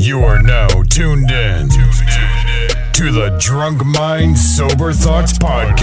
You are now tuned in to the Drunk Mind Sober Thoughts Podcast.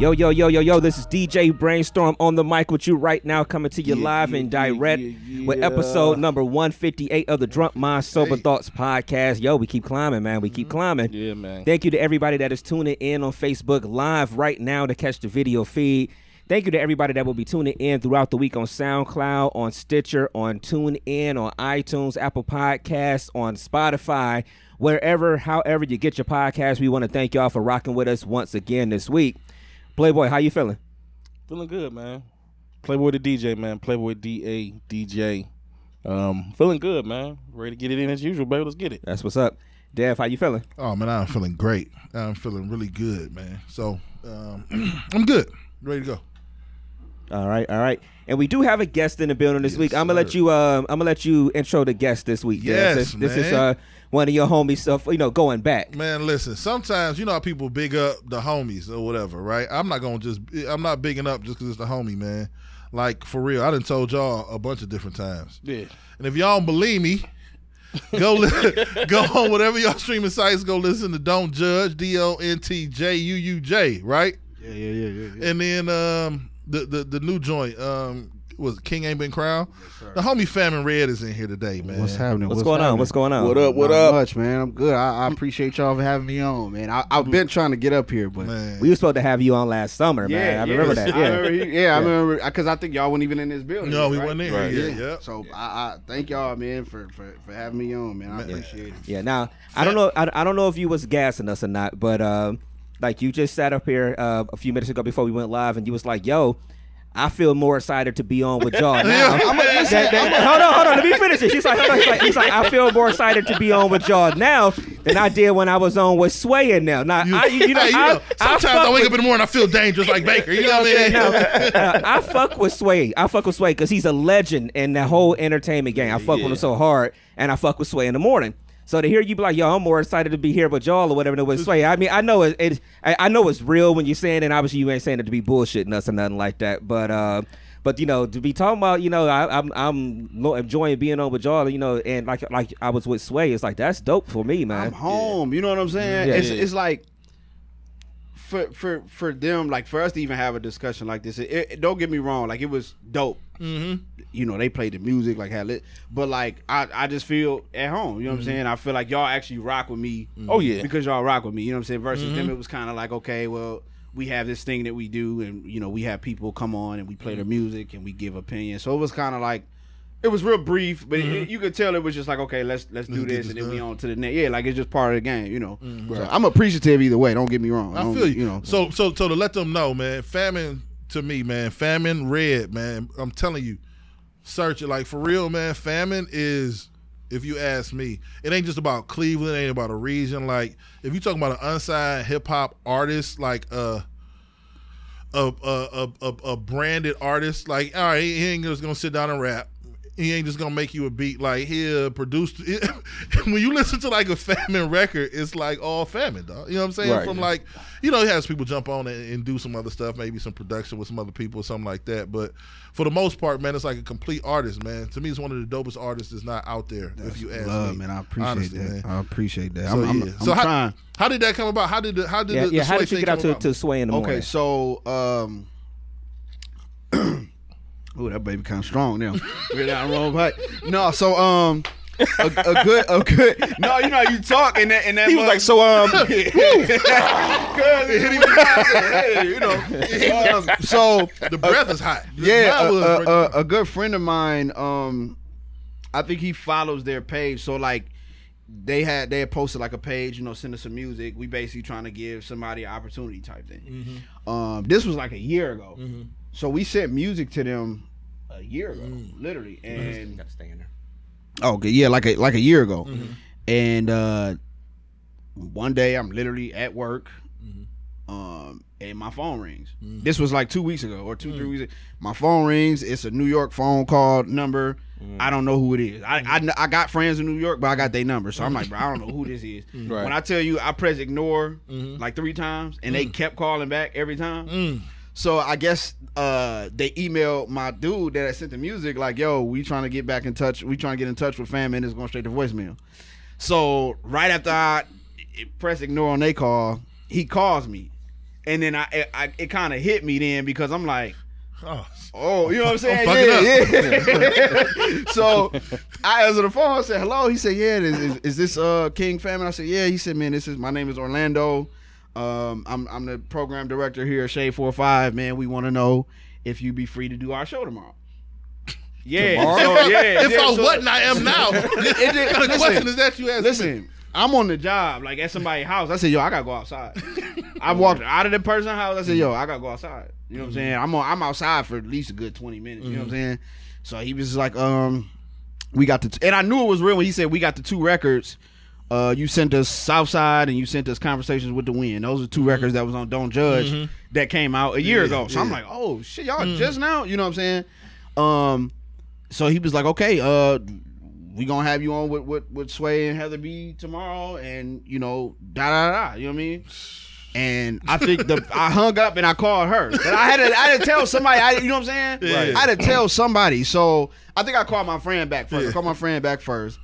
Yo, yo, yo, yo, yo, this is DJ Brainstorm on the mic with you right now, coming to you live and direct with episode number 158 of the Drunk Mind Sober Thoughts podcast. Yo, we keep climbing, man. We keep mm-hmm. climbing. Yeah, man. Thank you to everybody that is tuning in on Facebook Live right now to catch the video feed. Thank you to everybody that will be tuning in throughout the week on SoundCloud, on Stitcher, on TuneIn, on iTunes, Apple Podcasts, on Spotify, wherever, however you get your podcast. We want to thank y'all for rocking with us once again this week. Playboy, how you feeling? Feeling good, man. Playboy the DJ, man. Playboy D A DJ. Um, feeling good, man. Ready to get it in as usual, baby. Let's get it. That's what's up. Dev, how you feeling? Oh man, I'm feeling great. I'm feeling really good, man. So um, I'm good. Ready to go. All right, all right. And we do have a guest in the building this Yes, week. I'm gonna let you. Um, I'm gonna let you intro the guest this week. Dev. Yes, this, this is man. uh, one of your homies. Stuff, you know, going back. Man, listen. Sometimes you know how people big up the homies or whatever, right? I'm not gonna just. I'm not bigging up just because it's the homie, man. Like for real, I done told y'all a bunch of different times. Yeah. And if y'all don't believe me, go li- go on whatever y'all streaming sites. Go listen to Don't Judge D O N T J U U J, right? Yeah, yeah, yeah, yeah. yeah. And then um, the, the the new joint um, was King Ain't Been Crowned. the homie Famine Red is in here today, man. What's happening? What's, going on? What's going on? What up? What Not up? Much, man. I'm good. I, I appreciate y'all for having me on, man. I, I've been trying to get up here, but Man. We were supposed to have you on last summer, man. I remember that. I Yeah. remember, yeah, I remember because I think y'all weren't even in this building. No, we right? wasn't in Right. here. Yeah. Yeah, yeah. So I, I thank y'all, man, for, for, for having me on, man. I appreciate it. Yeah. Now I don't know. I, I don't know if you was gassing us or not, but um, like you just sat up here uh, a few minutes ago before we went live, and you was like, "Yo." I feel more excited to be on with y'all now. I'm a- listen, That- that- hold on, hold on. Let me finish it. She's like, on. He's like, he's like, I feel more excited to be on with y'all now than I did when I was on with Sway and now. Now, You, I, you know, hey, you I, know, sometimes I, fuck wake with- up in the morning, I feel dangerous like Baker. You know what I mean? now, uh, I fuck with Sway. I fuck with Sway because he's a legend in the whole entertainment game. I fuck with him so hard, and I fuck with Sway in the morning. So to hear you be like, "Yo, I'm more excited to be here with y'all" or whatever than with Sway. I mean, I know it. it I, I know it's real when you're saying it. Obviously, you ain't saying it to be bullshitting us or nothing like that. But uh, but you know, to be talking about, you know, I, I'm I'm enjoying being on with y'all. You know, and like like I was with Sway. It's like that's dope for me, man. I'm home. You know what I'm saying? Yeah. it's, Yeah. it's like for for for them, like for us to even have a discussion like this. It, it- don't get me wrong, like it was dope. Mm-hmm. You know, they played the music like had lit, but like I I just feel at home. You know what I'm mm-hmm. saying? I feel like y'all actually rock with me. Mm-hmm. Oh, yeah. because y'all rock with me. You know what I'm saying? Versus them, mm-hmm. it was kind of like okay, well. We have this thing that we do, and you know we have people come on and we play their music and we give opinions. So it was kind of like it was real brief, but it, you could tell it was just like, okay, let's let's do Let's get this, this and then we on to the next. Yeah, like it's just part of the game, you know. So I'm appreciative either way. Don't get me wrong. I don't- feel you. know. So so so to let them know, man, famine to me, man, famine red, man. I'm telling you, search it like for real, man. Famine is, if you ask me, it ain't just about Cleveland, it ain't about a region. Like if you talking about an unsigned hip hop artist, like uh. A, a, a, a, a branded artist, like all right, he ain't just gonna sit down and rap. He ain't just gonna make you a beat. Like he produced. when you listen to like a famine record, it's like all famine, dog. You know what I'm saying? Right. From like, you know, he has people jump on and, and do some other stuff, maybe some production with some other people or something like that. But for the most part, man, it's like a complete artist, man. To me, it's one of the dopest artists that's not out there. if you ask love, me, man. I appreciate honestly, that. man. I appreciate that. So I'm, I'm, yeah. I'm so how, trying. how did that come about? How did the, how did yeah, the, the yeah. How Sway did you get out to, about? to Sway in the morning? Okay, so um, oh, that baby kind of strong now. We're down wrong pipe. No, so um, a, a good, a good. No, you know you talk and that and that. He was like, so um, Hey, you know. Um, so the breath is hot. The yeah, a, a, a, a good friend of mine. Um, I think he follows their page. So like, they had they had posted like a page. You know, send us some music. We basically trying to give somebody an opportunity type thing. Mm-hmm. Um, this was like a year ago. So we sent music to them a year ago, Mm. literally, and gotta stay in there. Oh, okay, yeah, like a like a year ago, Mm-hmm. and uh, one day I'm literally at work, mm-hmm. um, and my phone rings. Mm. This was like two weeks ago or two, three mm. weeks. Ago. My phone rings. It's a New York phone call number. Mm. I don't know who it is. I, I mm-hmm. I got friends in New York, but I got their number, so I'm like, bro, I don't know who this is. Right. When I tell you, I press ignore mm-hmm. like three times, and they kept calling back every time. So I guess uh, they emailed my dude that I sent the music like, "Yo, we trying to get back in touch. We trying to get in touch with fam, and it's going straight to voicemail." So right after I press ignore on they call, he calls me, and then I, I it kind of hit me then because I'm like, Oh, "Oh, you know what I'm saying?" yeah, yeah. so I answered the phone. I said, "Hello." He said, "Yeah, is, is, is this uh King Famine?" I said, "Yeah." He said, "Man, this is my name is Orlando. Um, I'm I'm the program director here at Shade Four Five. Man, we want to know if you'd be free to do our show tomorrow." Yeah, so, yeah. if yeah, I so- wasn't, I am now. what it did- kind of listen, question is that you asked? me? Listen, I'm on the job, like at somebody's house. I said, yo, I gotta go outside. I walked out of the person's house. I said, yo, I gotta go outside. You know what I'm saying? I'm on, I'm outside for at least a good 20 minutes. You know what I'm saying? So he was like, um, we got the, t-, and I knew it was real when he said we got the two records. Uh, you sent us Southside and you sent us Conversations with the Wind. Those are 2 records that was on Don't Judge that came out a year Yeah, ago. So I'm like, oh shit, y'all just now. You know what I'm saying? Um, so he was like, okay, uh, we gonna have you on with, with, with Sway and Heather B tomorrow, and you know, da da da. You know what I mean? And I think the I hung up and I called her, but I had to I had to tell somebody. I, you know what I'm saying? Yeah. I had to tell somebody. So I think I called my friend back first. I called my friend back first.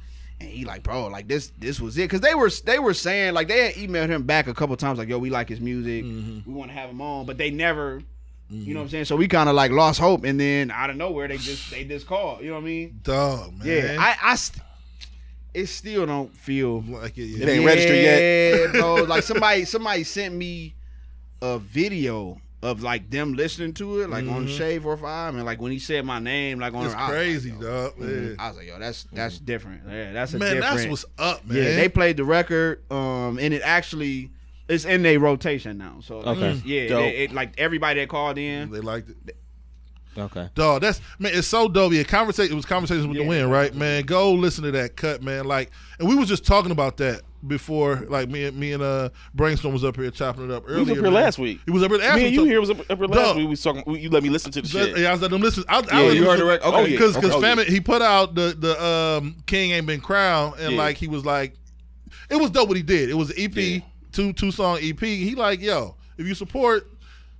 And he like, bro, like this, this was it, because they were, they were saying like they had emailed him back a couple times, like, yo, we like his music, mm-hmm. we want to have him on, but they never, you know what I'm mm-hmm. saying? So we kind of like lost hope, and then out of nowhere they just, they just called, you know what I mean? Dog, man. Yeah, I, I, st- it still don't feel like it. It Yeah. ain't registered yet. Yeah, bro. Like somebody, somebody sent me a video of like them listening to it, like on Shade Four Five, and like when he said my name, like on It's her, I was like, crazy, yo, dog. mhm. Yeah. I was like, yo, that's that's different. Yeah, that's a Man, different. that's what's up, man. Yeah, they played the record, um, and it actually it's in their rotation now. So like, Okay. yeah, they- it, like everybody that called in, They liked it. Okay. Dog, that's man, it's so dope. Yeah, conversation. It was conversations with the Yeah. wind, right, man? Go listen to that cut, man. Like, and we was just talking about that before. Like me and me and uh Brainstorm was up here chopping it up He was up here man. last week. He was up here last Me and you here was up, up here last Dog. week. We was talking. You let me listen to the shit. Yeah, I was letting him listen. I, I Yeah, you heard listen- record? Okay. Oh, because because Oh, yeah. Famine he put out the the um King ain't been crowned and Yeah. like he was like it was dope what he did. It was an EP, Yeah. two two song EP. He like yo, if you support,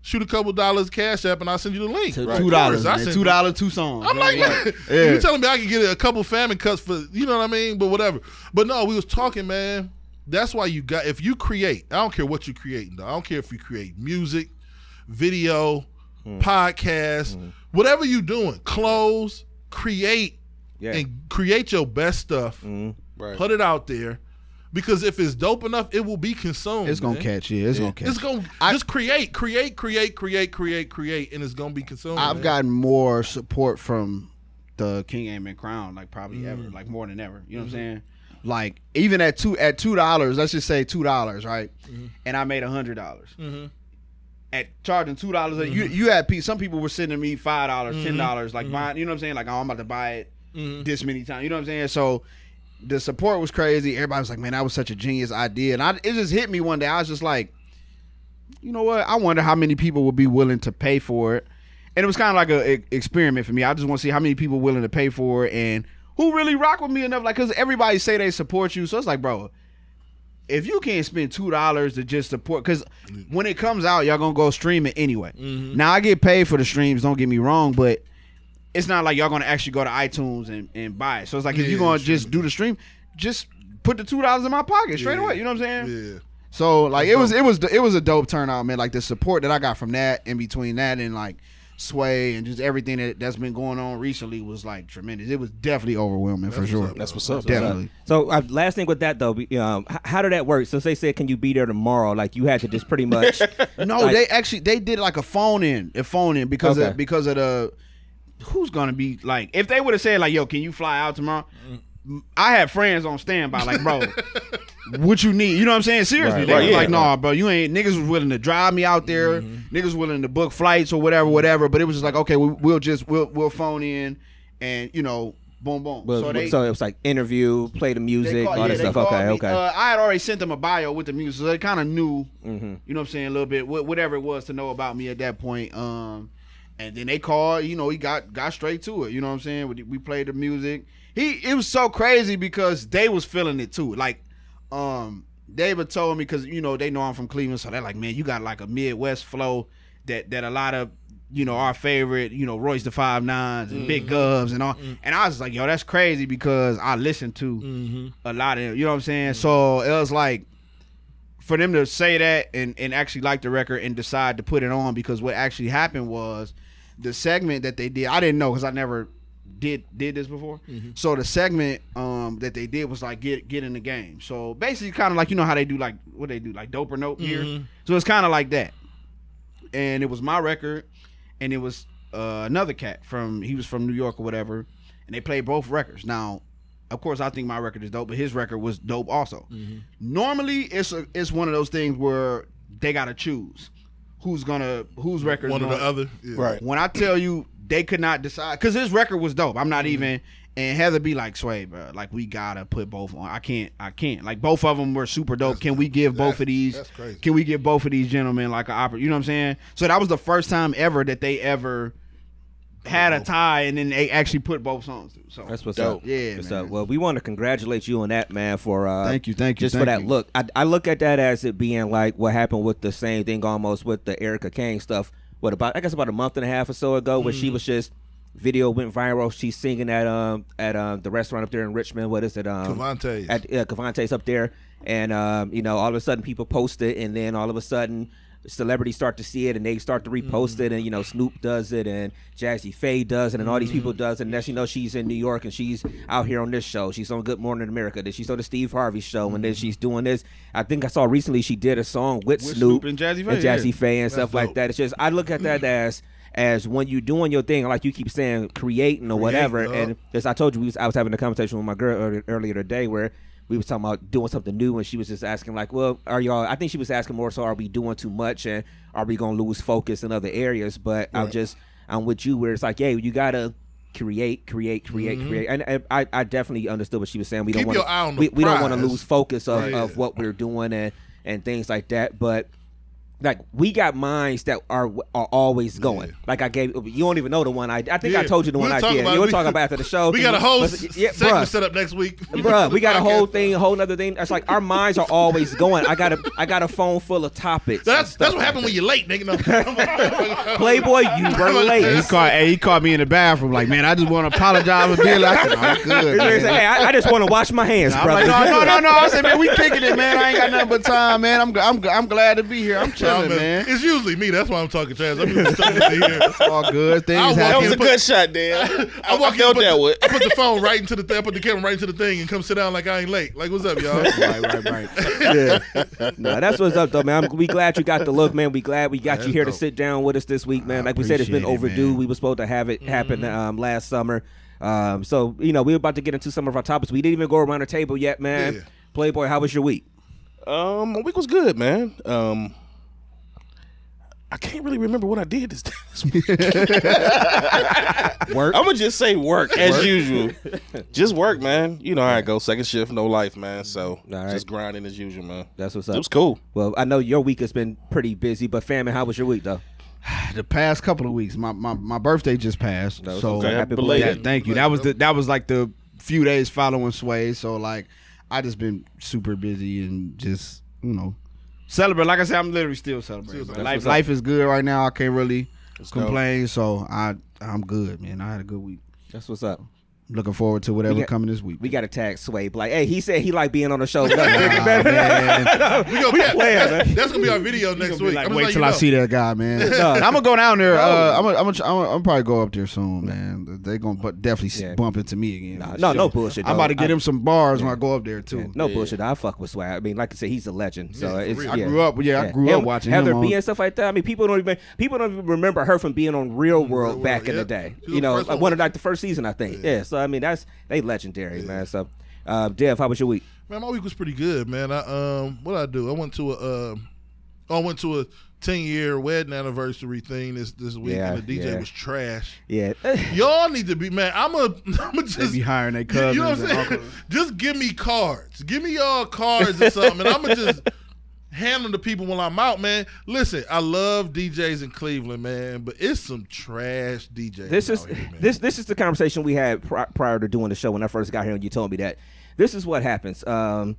shoot a couple dollars cash app and I'll send you the link. Two- two dollars, I man, sent two dollars, two songs. I'm like, Yeah. you telling me I can get a couple famine cuts for you know what I mean? But whatever. But no, we was talking, man. That's why you got if you create, I don't care what you creating though. I don't care if you create music, video, hmm. podcast, hmm. whatever you're doing, clothes, create Yeah. and create your best stuff. Mm-hmm. Right. Put it out there. Because if it's dope enough, it will be consumed. It's gonna man. catch you. It's gonna catch. It's gonna I, just create, create, create, create, create, create, and it's gonna be consumed. I've man. gotten more support from the King Ain't Been Crowned, like probably Mm. ever, like more than ever. You know Mm-hmm. what I'm saying? Like even at two at two dollars, let's just say two dollars, right? Mm-hmm. And I made a hundred dollars. At charging two dollars, you you had pe- some people were sending me five dollars, ten dollars, Mm-hmm. like buying. You know what I'm saying? Like oh, I'm about to buy it this many times. You know what I'm saying? So the support was crazy. Everybody was like, "Man, that was such a genius idea," and I it just hit me one day. I was just like, you know what? I wonder how many people would be willing to pay for it. And it was kind of like a, experiment for me. I just want to see how many people willing to pay for it and who really rock with me enough. Like, cause everybody say they support you, so it's like, bro, if you can't spend two dollars to just support, cause when it comes out, y'all gonna go stream it anyway. Mm-hmm. Now I get paid for the streams. Don't get me wrong, but it's not like y'all gonna actually go to iTunes and, and buy it. So it's like if Yeah, you're gonna sure. just do the stream, just put the two dollars in my pocket straight Yeah. away. You know what I'm saying? Yeah. So like That's it was dope. it was it was a dope turnout, man. Like the support that I got from that in between that and like Sway and just everything that that's been going on recently was like tremendous. It was definitely overwhelming for sure. up, That's what's up. Definitely. So uh, last thing with that though, um, h- how did that work? So they said, can you be there tomorrow? Like you had to just pretty much. No, Like- they actually they did like a phone in, a phone in because Okay. of because of the who's gonna be like if they would have said like yo can you fly out tomorrow. I had friends on standby, like, bro, what you need? You know what I'm saying? Seriously, Right, they right, was yeah. like, nah, bro, you ain't. Niggas was willing to drive me out there. Niggas willing to book flights or whatever, whatever. But it was just like, okay, we, we'll just we'll we'll phone in, and you know, boom, boom. But, so they, so it was like interview, play the music, call- all yeah, that stuff. Okay, me. okay. Uh, I had already sent them a bio with the music, so they kind of knew, Mm-hmm. you know what I'm saying, a little bit, wh- whatever it was to know about me at that point. Um, and then they called, you know, he got got straight to it. You know what I'm saying? We, played the music. He it was so crazy because they was feeling it too. Like, um, David told me because you know they know I'm from Cleveland, so they're like, man, you got like a Midwest flow that that a lot of you know our favorite, you know, Royce the Five Nines and Big mm-hmm. Govs and all. Mm-hmm. And I was like, yo, that's crazy because I listened to mm-hmm. a lot of, you know what I'm saying. So it was like for them to say that and and actually like the record and decide to put it on because what actually happened was the segment that they did. I didn't know because I never did did this before. So the segment um that they did was like get get in the game. So basically, kind of like you know how they do like what they do like dope or note here. So it's kind of like that. And it was my record, and it was uh, another cat from he was from New York or whatever, and they played both records. Now, of course, I think my record is dope, but his record was dope also. Mm-hmm. Normally, it's a, it's one of those things where they gotta choose who's gonna whose record. One is or the other. Yeah. Right. when I tell you they could not decide because his record was dope. I'm not mm-hmm. even and Heather B like, Sway, bro, like we gotta put both on. I can't, I can't. Like both of them were super dope. Can we give both of these? that's crazy. Can we give both of these gentlemen like an opera? You know what I'm saying? So that was the first time ever that they ever had a tie and then they actually put both songs through. So That's what's Dope. up. Yeah, What's man. up? Well, we want to congratulate you on that, man. For uh, Thank you, thank you, just for that you. look. I, I look at that as it being like what happened with the same thing almost with the Erica Kane stuff. What about? I guess about a month and a half or so ago, when Mm. she was just video went viral. She's singing at um at um the restaurant up there in Richmond. What is it? Um, Cavante's. At uh, Cavante's up there, and um you know all of a sudden people post it, and then all of a sudden celebrities start to see it and they start to repost it and you know mm-hmm. Snoop does it and Jazzy Faye does it and all these people mm-hmm. does it. And next you know she's in New York and she's out here on this show. She's on Good Morning America. Then she's on the Steve Harvey show and then she's mm-hmm. doing this. I think I saw recently she did a song with, With Snoop, Snoop and Jazzy Faye, Jazzy yeah. Faye and stuff like that. It's just I look at that as as when you're doing your thing like you keep saying creating or whatever. and as I told you was, I was having a conversation with my girl earlier, earlier today where we was talking about doing something new and she was just asking like well are y'all I think she was asking more so are we doing too much and are we gonna lose focus in other areas? But I'm just I'm with you where it's like hey you gotta create create create mm-hmm. create. And, and I, I definitely understood what she was saying. We Keep don't want eye we, we don't want to lose focus of, Right. of what we're doing and and things like that. But like we got minds that are are always going. Yeah. Like I gave you don't even know the one I I think Yeah. I told you the We'll one I talk did. about You it. will We- talk about after the show. We got a whole But- yeah, segment bruh. set up next week. Bruh, we got a whole thing, a whole other thing. It's like our minds are always going. I got a I got a phone full of topics. and That's that's what like happened that. when you're late, nigga. No. Playboy, you were late. He late. caught, hey, he caught me in the bathroom. Like, man, I just want to apologize for being like, no, I'm good. He hey, I, I just want to wash my hands, I'm brother. like, no, no, no, no. I said, man, we kicking it, man. I ain't got nothing but time, man. I'm, I'm, I'm glad to be here. I'm Nah, chilling, man. man. It's usually me. That's why I'm talking trash. I'm usually stuck in here. All good. Things I'll walk That was a put- good shot, Dan. I, walk I in, felt put that the, way. I put the phone right into the thing. I put the camera right into the thing and come sit down like I ain't late. Like, what's up, y'all? Right, right, right. yeah. No, that's what's up though, man. I'm, we glad you got the look, man. We glad we got That's you here dope. to sit down with us this week, man. Like we said, it's been appreciate it, overdue. We were supposed to have it happen Mm-hmm. um, last summer. Um, so you know, we are about to get into some of our topics. We didn't even go around the table yet, man. Yeah. Playboy, how was your week? Um, my week was good, man. Um, I can't really remember what I did this, this week. Work. I'm gonna just say work as usual. just work, man. You know how I go. Second shift, no life, man. So right. just grinding as usual, man. That's what's up. It up. was cool. Well, I know your week has been pretty busy, but family, how was your week though? The past couple of weeks, my, my, my birthday just passed. No, so okay. Happy Happy belated. belated. Yeah, thank you. That was the that was like the few days following Sway. So like, I just been super busy and just you know celebrate. Like I said, I'm literally still celebrating. Still Life That's what's up. life is good right now. I can't really complain. So I I'm good, man. I had a good week. That's what's up. Looking forward to whatever got- coming this week. We got to tag Sway. Like, hey, he said he like being on the show. Nah. We gonna, that, that's, man. that's gonna be our video next week. Like, I'm wait till I know. see that guy, man. I'm gonna go down there. Uh, I'm gonna, I'm gonna, I'm gonna, I'm probably go up there soon, man. They gonna bu- definitely Yeah. bump into me again. Nah, no, sure. no bullshit. I'm about to get I- him some bars when I go up there too. Yeah, no bullshit. I fuck with Swag. I mean, like I said, he's a legend. So Yeah, it's real. I grew up, yeah, I grew up Him- watching Heather him. B on- and stuff like that. I mean, people don't even people don't even remember her from being on Real World World, back in the day. You know, first like one. one of like the first season, I think. Yeah. So I mean, that's they legendary, man. So, uh, Dev, how was your week? Man, my week was pretty good, man. I um, what I do? I went to a, um, I went to a ten year wedding anniversary thing this this week, Yeah, and the DJ yeah. was trash. Yeah. Y'all need to be man. I'm a. I'm a just They be hiring their you- cousins You know what I'm saying? uncles. Just give me cards. Give me y'all cards or something, and I'm gonna just hand the people when I'm out, man. Listen, I love DJs in Cleveland, man, but it's some trash DJs. this is here, man. this this is the conversation we had pri- prior to doing the show when I first got here, and you told me that this is what happens. Um,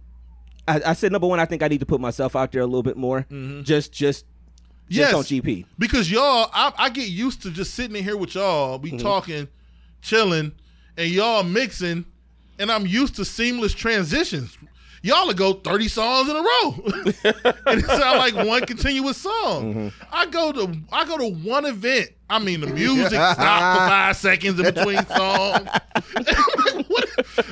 I, I said number one, I think I need to put myself out there a little bit more. Just just just Yes. on GP. because y'all, I, I get used to just sitting in here with y'all, Mm-hmm. talking, chilling, and y'all mixing, and I'm used to seamless transitions. Y'all will go 30 songs in a row. and it sound like one continuous song. Mm-hmm. I go to I go to one event. I mean the music stopped for five seconds in between songs. What-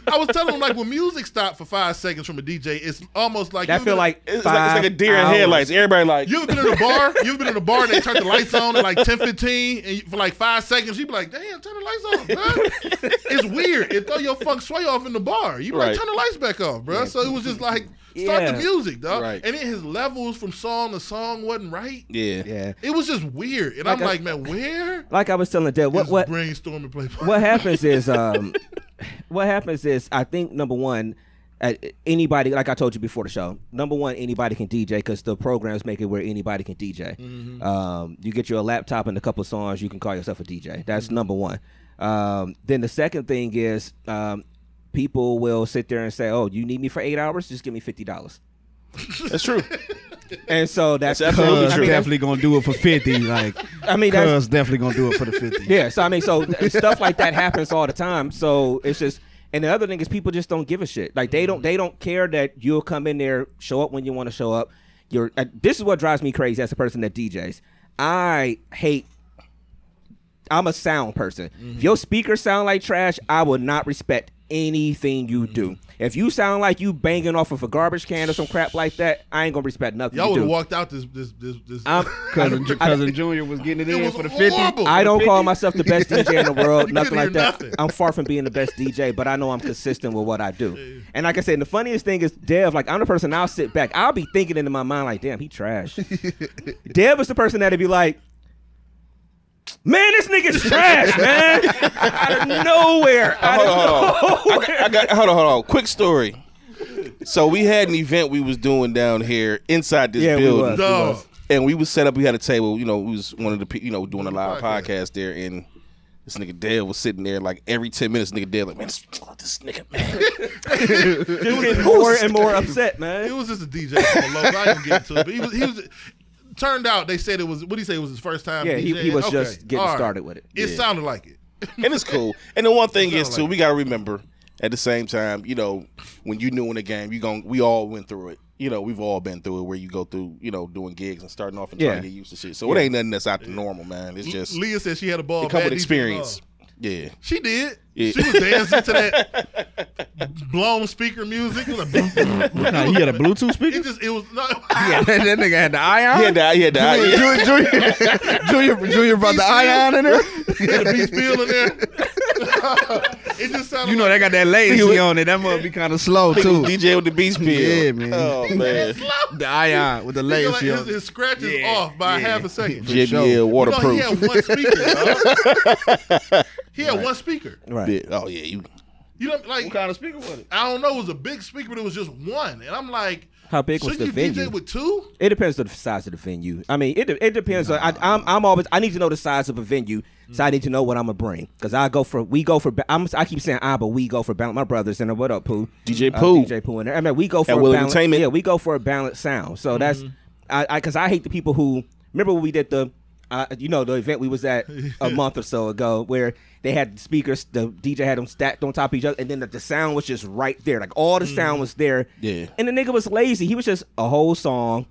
I was telling them like when music stopped for five seconds from a DJ, it's almost like That you feel ever- like It's, it's like, it's like a five deer in headlights. Everybody like, you've been in a bar? you've been in a bar and they turn the lights on at like 10, 15, and you, for like five seconds, you'd be like, damn, turn the lights on, bro. it's weird. It throw your funk sway off in the bar. You be like, turn the lights back off, bro. So it was just like, start Yeah. the music, dog. Right. And then his levels from song to song wasn't right. yeah. Yeah. It was just weird. And Like I'm I- like, man, where Like I was telling Deb, what is what brainstorming play? what happens is um what happens is I think number one uh, anybody like I told you before the show number one anybody can DJ because the programs make it where anybody can DJ um, you get your laptop and a couple songs you can call yourself a DJ that's number one um, then the second thing is um, people will sit there and say oh you need me for eight hours just give me fifty dollars That's true. and so that's, That's absolutely Cuz true. definitely gonna do it for fifty. Like I mean that's Cuz definitely gonna do it for the fifty. Yeah, so I mean, so stuff like that happens all the time. So it's just, and the other thing is people just don't give a shit. Like they don't, they don't care that you'll come in there, show up when you want to show up. You're. Uh, this is what drives me crazy as a person that DJs. I hate. I'm a sound person. If your speakers sound like trash, I will not respect anything you mm-hmm. do. If you sound like you banging off of a garbage can or some crap like that, I ain't gonna respect nothing Y'all would have walked out this this this this. I'm, Cousin cousin Junior was getting it, it in was for the fifty. horrible. I don't call myself the best DJ in the world, nothing like that. nothing. I'm far from being the best DJ, but I know I'm consistent with what I do. And like I said, the funniest thing is Dev. Like I'm the person I'll sit back. I'll be thinking into my mind like, "Damn, he trash." Dev is the person that'd be like, "Man, this nigga's trash, man!" out of nowhere. Out hold of on, hold on. I got, I got, hold on, hold on. Quick story. So we had an event we was doing down here inside this Yeah, we building, was. Dog. and we was set up. We had a table. You know, we was one of the, pe- you know, doing a live Podcast. podcast there, and this nigga Dale was sitting there like every ten minutes. Nigga Dale like, man, this, oh, this nigga, man. Just getting more and more upset, It man. was just a DJ from Lowe's. I didn't get into it, but he was. He was. Turned out they said it was. What did he say? It was his first time. Yeah, he- he was Okay. just getting All right. started with it. It Yeah. sounded like it. and it's cool. And the one thing Sound is too, like we gotta remember at the same time, you know, when you new in the game, you gon' we all went through it. You know, we've all been through it where you go through, you know, doing gigs and starting off and Yeah. trying to get used to shit. So it ain't nothing that's out the normal, man. It's just Leah said she had a ball. it come bad with experience. Yeah. She did. Yeah. She was dancing to that blown speaker music. It was like, No, he had a Bluetooth speaker. it just it was no. Yeah, that, that nigga had the ion. He had the, he had the, Junior, yeah. Junior, Junior, Junior, Junior brought the ion in there. He had a Beats Pill in there. it just sounded. You know they got that latency on it. That must be kind of slow too. DJ with the Beats Pill. Yeah, man. Oh man. The ion with the like, latency his, his scratch is Yeah, off by yeah. half a second. JBL sure. You know, waterproof. he had one speaker. dog. he had one speaker. Right. Yeah. Oh yeah, you You know, like what kind of speaker was it? I don't know. It was a big speaker, but it was just one, and I'm like, How big was shouldn't the you venue? DJ with two? It depends on the size of the venue. I mean, it it depends. on I, I'm I'm always I need to know the size of a venue, so I need to know what I'm gonna bring. Because I go for we go for I'm, I keep saying I, but we go for balance. My brothers and what up, Pooh? DJ Uh, Pooh. DJ Pooh in there. I mean, we go for a balance, Entertainment. Yeah, we go for a balanced sound. So that's I I because I hate the people who remember when we did the. Uh, you know the event we was at a month or so ago where they had the speakers the dj had them stacked on top of each other and then the, the sound was just right there like all the sound mm. was there Yeah. and the nigga was lazy he was just a whole song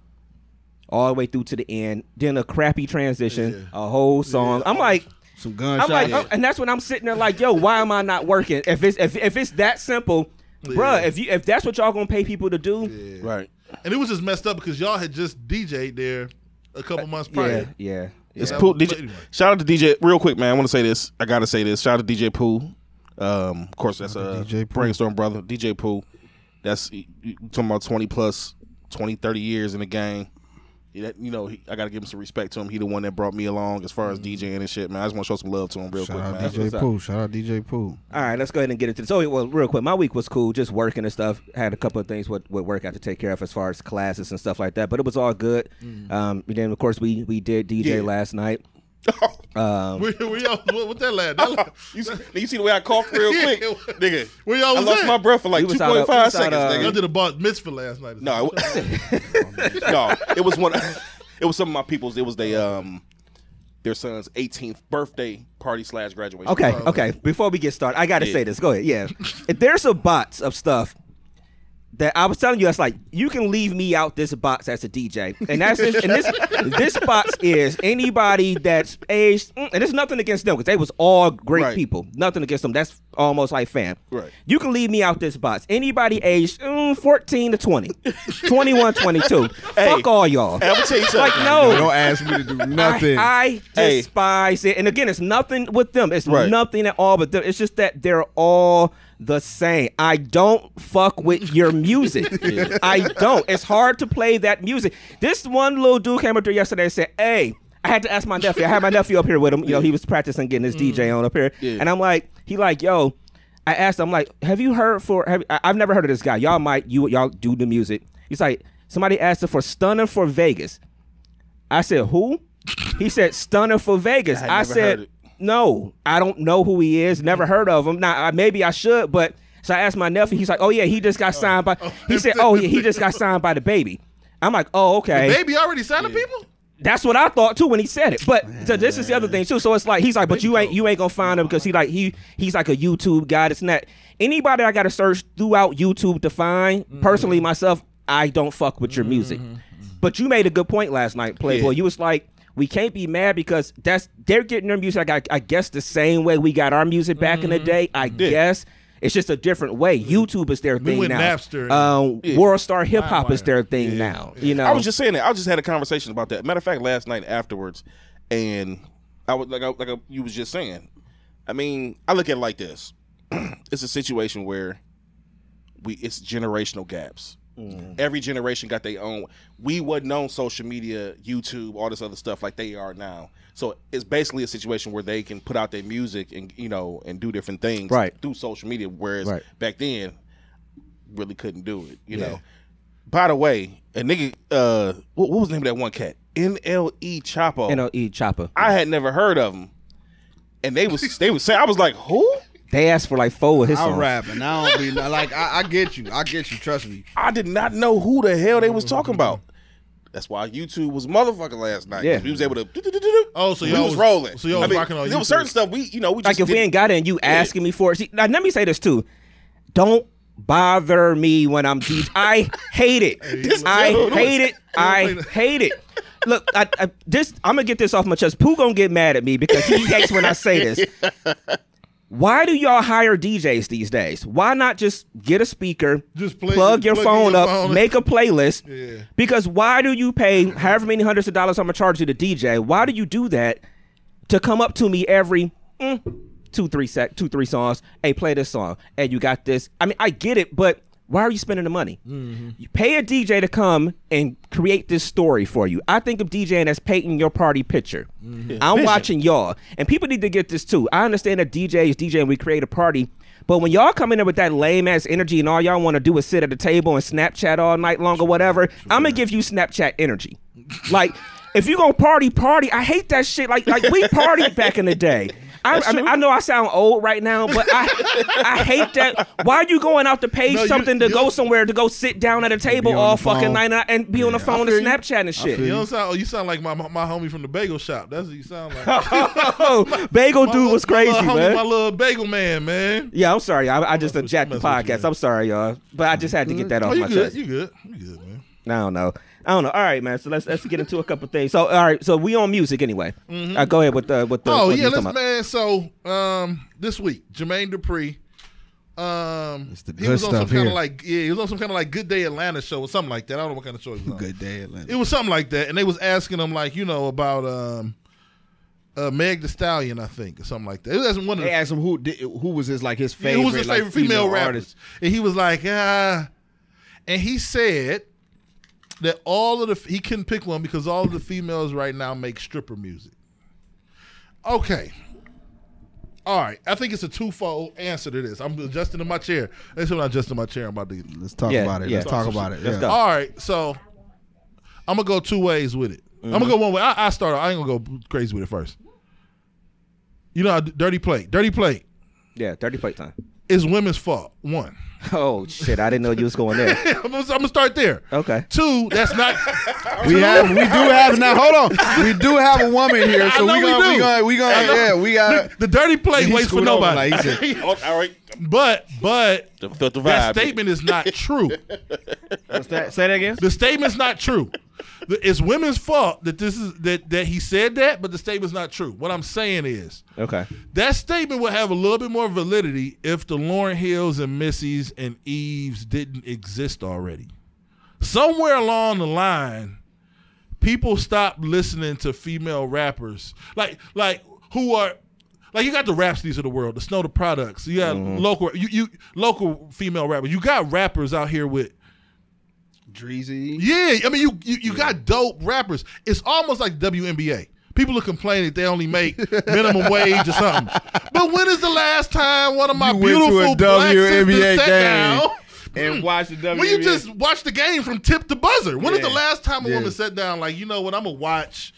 all the way through to the end. Then a crappy transition, a whole song. I'm like, Some I'm gunshots. like, oh, and that's when I'm sitting there like, yo, why am I not working? If it's if, if it's that simple, bruh, if you if that's what y'all gonna pay people to do, Right. And it was just messed up because y'all had just DJ'd there a couple months yeah, prior. yeah, It's Yeah. Pooh. DJ. Shout out to DJ. Real quick, man. I want to say this. I gotta say this. Shout out to DJ Pooh. Um, of course, that's a DJ Pooh. brainstorm brother. DJ Pooh. That's talking about twenty plus, 20, 30 years in the game. That, you know, he, I got to give him some respect to him. He the one that brought me along as far as DJing and shit, man. I just want to show some love to him real Shout quick, out man. what's DJ up. Pooh. Shout out DJ Pooh. All right, let's go ahead and get into this. So, well, real quick, my week was cool, just working and stuff. Had a couple of things with, with work I had to take care of as far as classes and stuff like that, but it was all good. Um, and then, of course, we we did DJ Yeah. last night. Um, Where, where y'all, what, what that lad? That lad You see, you see the way I coughed real quick, nigga. Where y'all I was lost at? my breath for like two point five was out of- point we five was out seconds, of- y'all nigga. did a bar mitzvah last night. No, it, no, it was one. It was some of my people's. It was they um their son's 18th birthday party slash graduation. Okay, okay. Before we get started, I got to Yeah. say this. Go ahead. Yeah, if there's a box of stuff that I was telling you, that's like you can leave me out this box as a DJ, and that's this, and this this box is anybody that's aged, mm, and it's nothing against them because they was all great Right. people. Nothing against them. That's almost like fam. Right. You can leave me out this box. Anybody aged mm, 14 to 20, 21, 22. Fuck all y'all. Hey, I'm gonna tell you something. Like no, Don't ask me to do nothing. I, I Hey. despise it. And again, it's nothing with them. It's Right. nothing at all. But them. it's just that they're all the same. I don't fuck with your music. I don't. It's hard to play that music. This one little dude came up there yesterday and said, "Hey." I had to ask my nephew. I had my nephew up here with him. You know, he was practicing getting his DJ on up here, Yeah. and I'm like, he like, yo. I asked him, I'm like, have you heard for? Have, I- I've never heard of this guy. Y'all might, you y'all do the music. He's like, somebody asked him for Stunna 4 Vegas. I said, who? He said, Stunna 4 Vegas. I I, said, it. no, I don't know who he is. Mm-hmm. Never heard of him. Now, I- maybe I should, but so I asked my nephew. He's like, oh yeah, he just got oh. signed by. Oh. He said, oh yeah, he just got signed by DaBaby. I'm like, oh okay. Baby already signing people? That's what I thought too when he said it. But so this is the other thing too. So it's like he's like, but you ain't you ain't gonna find him because he like he he's like a YouTube guy. It's not anybody I gotta search throughout YouTube to find. Mm-hmm. Personally, myself, I don't fuck with your mm-hmm. music. But you made a good point last night, Playboy. Yeah. You was like, we can't be mad because that's they're getting their music. I, I guess the same way we got our music back in the day. I guess. It's just a different way. YouTube is their thing went now. Napster and- Um, Yeah. World Star Hip Hop is their thing Yeah. now. You know, I was just saying that. I just had a conversation about that. Matter of fact, last night afterwards, and I was like, I, like I, you was just saying. I mean, I look at it like this: it's a situation where we it's generational gaps. Every generation got their own. We wasn't on social media, YouTube, all this other stuff like they are now. So it's basically a situation where they can put out their music and you know and do different things Right. through social media. Whereas Right. back then, really couldn't do it. You know. By the way, a nigga, uh, what, what was the name of that one cat? NLE Chapo. NLE Choppa. I had never heard of him, and they was they was saying I was like, who? They asked for like four of his I'll songs. rap and I don't be like I, I get you. I get you. Trust me. I did not know who the hell they was talking about. That's why YouTube was motherfucking last night. Yeah. we was able to. Oh, so we y'all was was- rolling. so y'all was I mean, rocking on There was YouTube. certain stuff we, you know, we just Like if we did- ain't got it and you asking me for it. See, now let me say this too. Don't bother me when I'm DJ. I hate it. I dude. hate it. I hate it. Look, I, I, this I'm gonna get this off my chest. Pooh gonna get mad at me because he hates when I say this. Why do y'all hire DJs these days? Why not just get a speaker, Just play- plug your plug phone your up, phone. make a playlist? Yeah. Because why do you pay however many hundreds of dollars I'm gonna charge you to DJ? Why do you do that to come up to me every mm, two, three sec, two, three songs? Hey, play this song, and you got this. I mean, I get it, but why are you spending the money? Mm-hmm. You pay a DJ to come and create this story for you. I think of DJing as painting your party picture. Mm-hmm. I'm watching y'all, and people need to get this too. I understand that DJs DJ and we create a party. But when y'all come in there with that lame ass energy and all y'all want to do is sit at the table and Snapchat all night long or whatever, I'm gonna give you Snapchat energy. Like, if you gonna party, party. I hate that shit. Like, like we partied back in the day. I, I mean, I know I sound old right now, but I, I hate that. Why are you going out to pay No, you- something to go somewhere to go sit down at a table all fucking phone. night and- and be on the phone and. Snapchat and shit? You don't sound. Oh, you sound like my my homie from the bagel shop. That's what you sound like. Oh, bagel My dude little- was crazy, my little homie, man. My little bagel man, man. Yeah, I'm sorry. I, I just Mess jacked the mess with you, podcast. I'm sorry, y'all. But I just had to get that Oh, off you my good? chest. You good? You good, man? I don't know. I don't know. All right, man. So let's let's get into a couple things. So all right. So we on music anyway. Uh, go ahead with the with the. oh yeah, let's man. So um, this week, Jermaine Dupri. Um, It's the he was on some kind of like yeah, he was on some kind of like Good Day Atlanta show or something like that. I don't know what kind of show he was on. Good day, Atlanta. It was something like that, and they was asking him like you know about um, uh, Meg Thee Stallion, I think, or something like that. It was asking one of They the asked him who did, who was his like his Yeah, favorite, who was his favorite like, female, rapper? artist. And he was like, ah. And he said that all of the he couldn't pick one because all of the females right now make stripper music. Okay. All right. I think it's a twofold answer to this. I'm adjusting in my chair. That's what I'm adjusting my chair. I'm about to Let's talk Yeah, about it. yeah. Let's talk about it. Let's yeah. go. All right, so I'm gonna go two ways with it. I'm gonna go mm-hmm. one way. I, I start. I ain't gonna go crazy with it first. You know, dirty plate. Dirty plate Yeah, dirty plate time. It's women's fault. One. Oh shit! I didn't know you was going there. I'm, gonna, I'm gonna start there. Okay. Two. That's not. We have, we do have now. Hold on, we do have a woman here, I so know we we gonna, we do. gonna, we gonna, yeah, we got. the dirty plate waits for screwed over, nobody. like said. Oh, all right. but but The, the, the that vibe. statement is not true. What's that? Say that again. The statement's not true. It's women's fault that this is that that he said that, but the statement's not true. What I'm saying is Okay. that statement would have a little bit more validity if the Lauryn Hills and Missys and Eves didn't exist already. Somewhere along the line, people stopped listening to female rappers, like like who are. Like you got the Rapsodies of the world, the Snow Tha Products. You got mm-hmm. local, you, you local female rappers. You got rappers out here with Dreezy. yeah, I mean, you you, you got dope rappers. It's almost like WNBA. People are complaining that they only make minimum wage or something. But when is the last time one of my You went to a beautiful black sisters WNBA sat game. down? And hmm. watch the WNBA. When you just watch the game from tip to buzzer. When is the last time a Yeah. woman sat down like, you know what, I'm gonna watch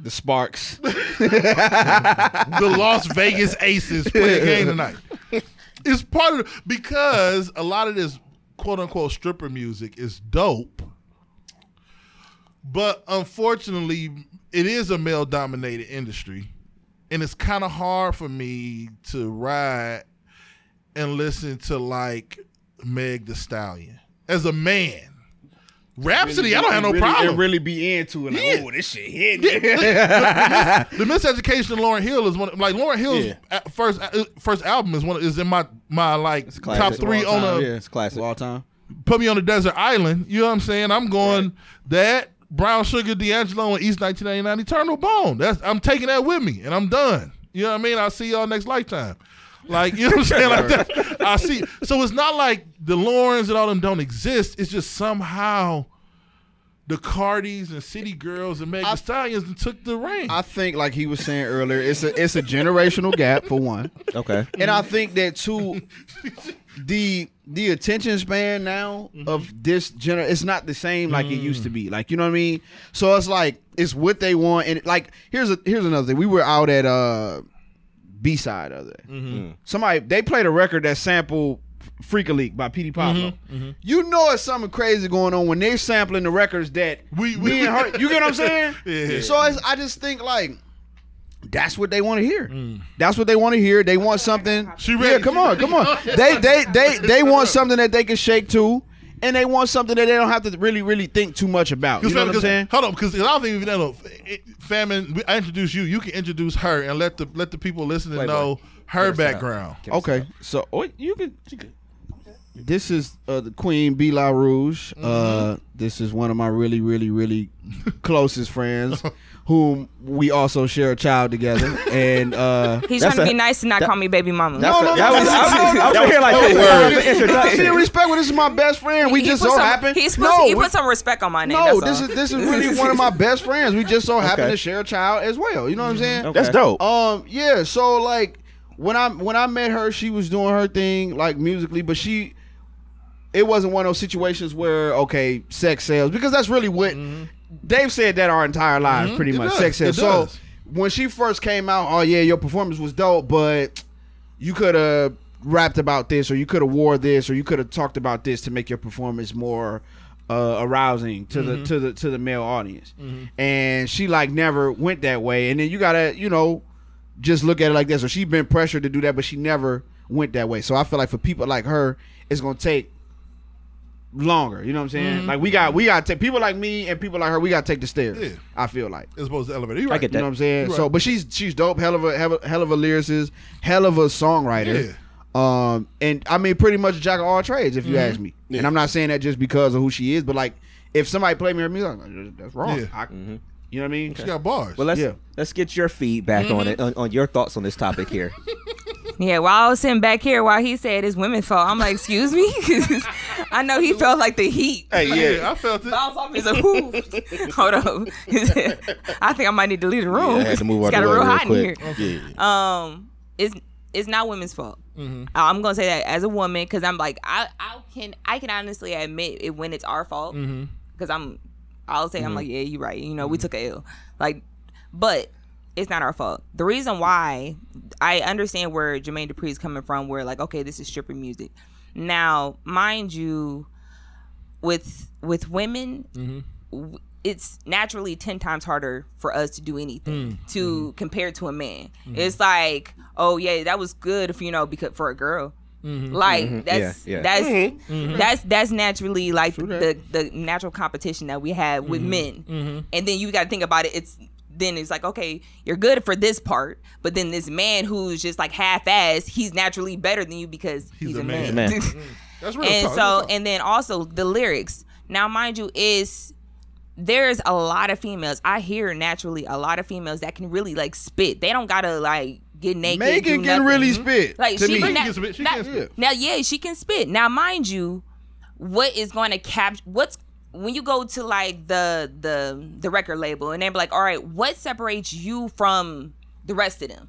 The Sparks. the Las Vegas Aces play a game tonight? It's part of because a lot of this quote unquote stripper music is dope. But unfortunately, it is a male dominated industry. And it's kind of hard for me to ride and listen to like Meg Thee Stallion. As a man. Rapsody, I don't have no really, problem. And really be into it. Like, Yeah. oh, this shit hit. the miseducation of Lauryn Hill is one of, like Lauryn Hill's Yeah. first uh, first album is one is in my my like top three on a Yeah. It's classic. Of all time. put me on a desert island. You know what I'm saying? I'm going that Brown Sugar, D'Angelo, and East 1999 Eternal Bone. That's I'm taking that with me, and I'm done. You know what I mean? I'll see y'all next lifetime. Like you know what I'm saying? Like that. I see. So it's not like the Lauryns and all them don't exist. It's just somehow the Cardis and City Girls and Meg Thee Stallions took the reign. I think, like he was saying earlier, it's a it's a generational gap for one, Okay. and I think that too, the the attention span now of this gener it's not the same like it used to be. Like you know what I mean? So it's like it's what they want, and like here's a here's another thing. We were out at uh B side of it. Mm-hmm. Mm. Somebody they played a record that sampled Freek-a-Leek by Petey Pablo. Mm-hmm. Mm-hmm. You know it's something crazy going on when they're sampling the records that We- we, we- and her. You get what I'm saying? Yeah. So it's, I just think like that's what they want to hear. Mm. That's what they want to hear. They want something. She yeah, come on, come on. They they they they want something that they can shake to, and they want something that they don't have to really really think too much about. You know what I'm saying? Hold on, because I don't think you know. it- Famine, I introduce you. You can introduce her and let the let the people listening Wait, know wait. her Get us out. background. Okay, so oh, you can. This is uh, the Queen B La Rouge. Uh, this is one of my really, really, really closest friends, whom we also share a child together. And uh, He's That's trying to a- be nice and not call me baby mama. That's No, no, that no, was, no, I was, no, I was no, here like no, this. no, That was no, an introduction. see, respect. Well, this is my best friend. We He just put so some, happen. He's no, to, he we- put some respect on my name. no, that's this all. is this is really one of my best friends. We just so happen Okay. to share a child as well. You know what I'm saying? Okay. That's dope. Um, yeah. So like when I when I met her, she was doing her thing like musically, but she it wasn't one of those situations where okay, sex sells because that's really what Dave said that our entire lives mm-hmm. pretty It much does. sex So does. when she first came out, oh yeah, your performance was dope, but you could have rapped about this or you could have wore this or you could have talked about this to make your performance more uh, arousing to the mm-hmm. to the to the male audience. Mm-hmm. And she like never went that way. And then you gotta, you know, just look at it like this. So she been pressured to do that, but she never went that way. So I feel like for people like her, it's gonna take longer. You know what I'm saying? Like we got we got to take people like me and people like her. We got to take the stairs. Yeah. I feel like. As opposed to elevator. You're I right. get You know what I'm saying? You're So, but she's she's dope. Hell of a hell of, hell of a lyricist. Hell of a songwriter. Um, and I mean, pretty much a jack of all trades, if you Mm-hmm. ask me. And I'm not saying that just because of who she is, but like, if somebody played me her music, like, that's wrong. Yeah. I- You know what I mean? She got bars. Well, let's Yeah. let's get your feedback on it, on, on your thoughts on this topic here. Yeah, while I was sitting back here while he said it's women's fault, I'm like, excuse me? I know he felt like the heat. Hey, Yeah, yeah. I felt it. Bounce off his whoo. Hold on. I think I might need to leave the room. Yeah, I had to move it's out got the a real real hot in quick. here. Yeah. Um, it's it's not women's fault. Mm-hmm. I'm gonna say that as a woman because I'm like I I can I can honestly admit it when it's our fault Mm-hmm. because I'm I'll say I'm like yeah you're right you know we took a L like but it's not our fault. The reason why I understand where Jermaine Dupri is coming from, where like okay this is stripper music. Now, mind you, with with women, mm-hmm. w- it's naturally 10 times harder for us to do anything mm. to mm-hmm. compare to a man. Mm-hmm. It's like oh yeah that was good if you know because for a girl. Like that's Yeah, yeah. that's that's that's naturally like the the natural competition that we have with men. And then you got to think about it it's then it's like okay you're good for this part but then this man who's just like half-assed he's naturally better than you because he's, a man, man. That's real and talk, so talk. and then also the lyrics now mind you is there's a lot of females i hear naturally a lot of females that can really like spit they don't gotta like get naked Megan can nothing. really mm-hmm. spit. like to she, me. can She na- can spit, she na- can spit. now yeah she can spit now mind you what is going to capture what's when you go to like the the the record label and they're like all right what separates you from the rest of them?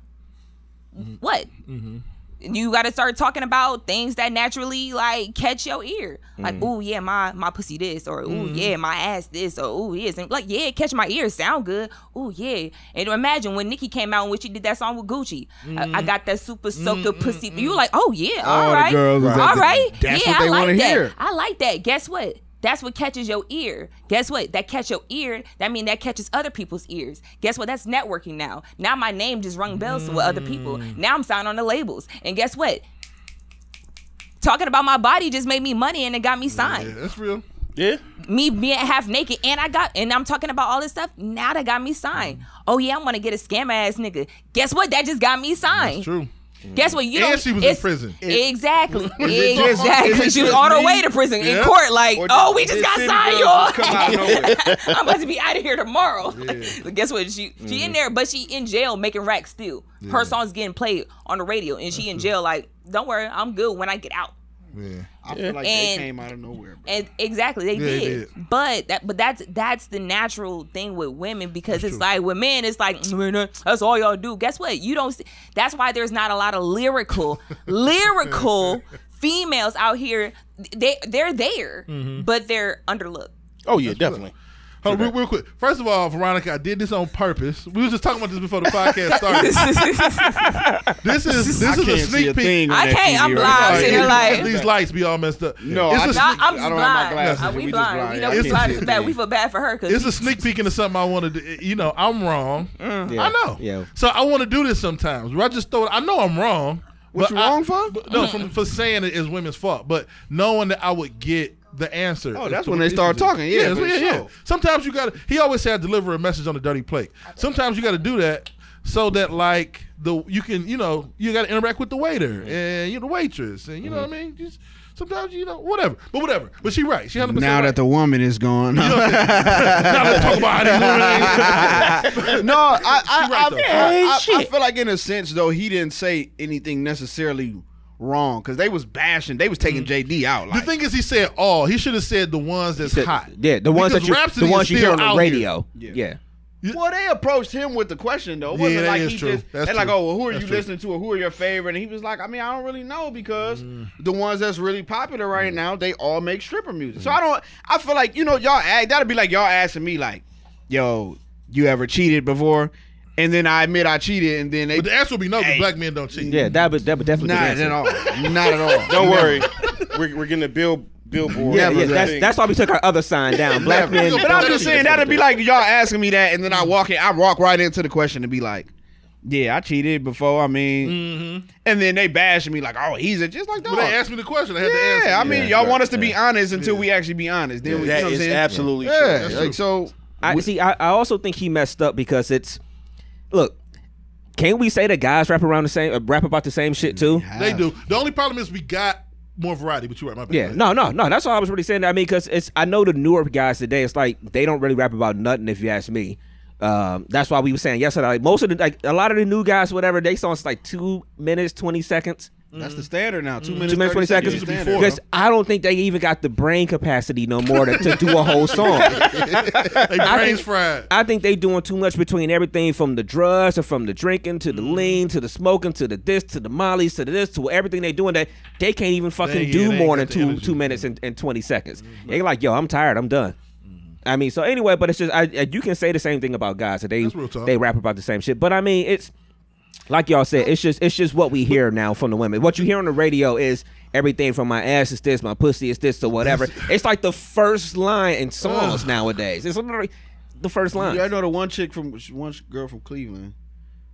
Mm-hmm. What? Mm-hmm. You got to start talking about things that naturally like catch your ear. Like oh yeah my my pussy this or oh yeah my ass this or oh yes and like yeah catch my ear, sound good. Oh yeah. And imagine when Nicki came out and when she did that song with Gucci. I, I got that super soaker pussy. You were like oh yeah All all the right girls was at all the- that's yeah what they I like wanna that. hear. I like that. Guess what that's what catches your ear. Guess what? That catch your ear. That mean that catches other people's ears. Guess what? That's networking now. Now my name just rung bells with other people. Mm. Now I'm signed on the labels. And guess what? Talking about my body just made me money and it got me signed. Yeah, that's real. Yeah. Me being half naked and I got and I'm talking about all this stuff. Now that got me signed. Oh yeah, I'm gonna get a scam ass nigga. Guess what? That just got me signed. It's true. Mm-hmm. Guess what? You And don't. she was in prison. Exactly. just- exactly. She was on her way to prison in court. Like, Or oh, we just got signed, Girls y'all. just come out of nowhere? I'm about to be out of here tomorrow. Guess what? She she in mm-hmm. there, but she in jail making racks still. Her song's getting played on the radio, and she in jail. Like, don't worry, I'm good when I get out. Yeah. I feel like And- they came out of nowhere. Bro. And exactly, they Yeah, they did. did. But that, but that's that's the natural thing with women because it's like with men, it's like that's all y'all do. Guess what? You don't. See, that's why there's not a lot of lyrical, lyrical females out here. They they're there, Mm-hmm. but they're underlooked. Oh yeah, definitely. Hold on, real, real quick. First of all, Veronica, I did this on purpose. We was just talking about this before the podcast started. this is this I is a can't see sneak a peek. thing. I can't, TV I'm blind. now. I'm here like- these lights be all messed up. No, it's I- a No, sneak, I'm I don't have my blind. glasses. Uh, we We blind. blind. We know I we blind is bad. We feel bad for her because it's a sneak peek into something I wanted to. You know, I'm wrong. Mm. Yeah. I know. Yeah. So I want to do this sometimes. Where I just throw it. I know I'm wrong. What but you I- wrong for? no, from for saying it is women's fault, but knowing that I would get the answer. Oh, that's to when they start talking. Yeah, yeah, for yeah, yeah. Sometimes you got to. He always said deliver a message on a dirty plate. Sometimes you got to do that so that like the you can you know you got to interact with the waiter and you know the waitress and you know what I mean. Just sometimes you know whatever, but whatever. But she right. She hundred percent. Now that the woman is gone. now let's talk about how these no, I I, right, I. I, I, I feel like in a sense though he didn't say anything necessarily wrong because they was bashing, they was taking mm. JD out. The thing is, he said all. He should have said the ones that's The- hot. Yeah, the ones Because that you Rapsody the ones you hear on the radio. here. Yeah. well, they approached him with the question though. It Yeah, wasn't that like is he true. just That's they're like, oh, well, who are That's you true. listening to, or who are your favorite? And he was like, I mean, I don't really know because Mm. the ones that's really popular right mm. now, they all make stripper music. So mm. I don't. I feel like you know, y'all act, that'd be like y'all asking me like, yo, you ever cheated before? And then I admit I cheated, and then they But the answer would be no, because Hey. black men don't cheat. Yeah, that would that would definitely not be the at all, not at all. Don't worry, we're, we're getting a bill billboard. Yeah, yeah, that's, that's why we took our other sign down. Black men. But I'm just saying that'd be like y'all asking me that, and then I walk in, I walk right into the question and be like, "Yeah, I cheated before." I mean, mm-hmm. and then they bash me like, "Oh, he's a just like But dog." they asked me the question. I had to answer. Yeah, I mean, Yeah, y'all right, want us to be honest until we actually be honest. Then we, you know That what I'm is saying? absolutely true. yeah. That's Like so, I see. I, I also think he messed up because it's look. can't we say that guys rap around the same, uh, rap about the same shit too? They do. The only problem is we got more variety, but you're right. My bad. Yeah, no, no, no. That's all I was really saying. I mean, because it's I know the newer guys today. It's like they don't really rap about nothing. If you ask me, um, that's why we were saying yesterday. Like most of the like a lot of the new guys, whatever they songs like two minutes twenty seconds. That's the standard now. Two mm. minutes, Two minutes, 20 seconds. is the. Because I don't think they even got the brain capacity no more to, to do a whole song. They brains fried. I think they doing too much between everything from the drugs or from the drinking to the mm. lean to the smoking to the this to the mollies to the this to everything they doing that they can't even fucking They- do they more than two energy. two minutes and, and 20 seconds. Mm-hmm. They like, yo, I'm tired. I'm done. Mm-hmm. I mean, so anyway, but it's just I, I- you can say the same thing about guys. That they That's real they rap about the same shit. But I mean, it's like y'all said, it's just it's just what we hear now from the women. What you hear on the radio is everything from my ass is this, my pussy is this, or whatever. it's like the first line in songs nowadays. It's literally the first line. Yeah, I know the one chick from one girl from Cleveland.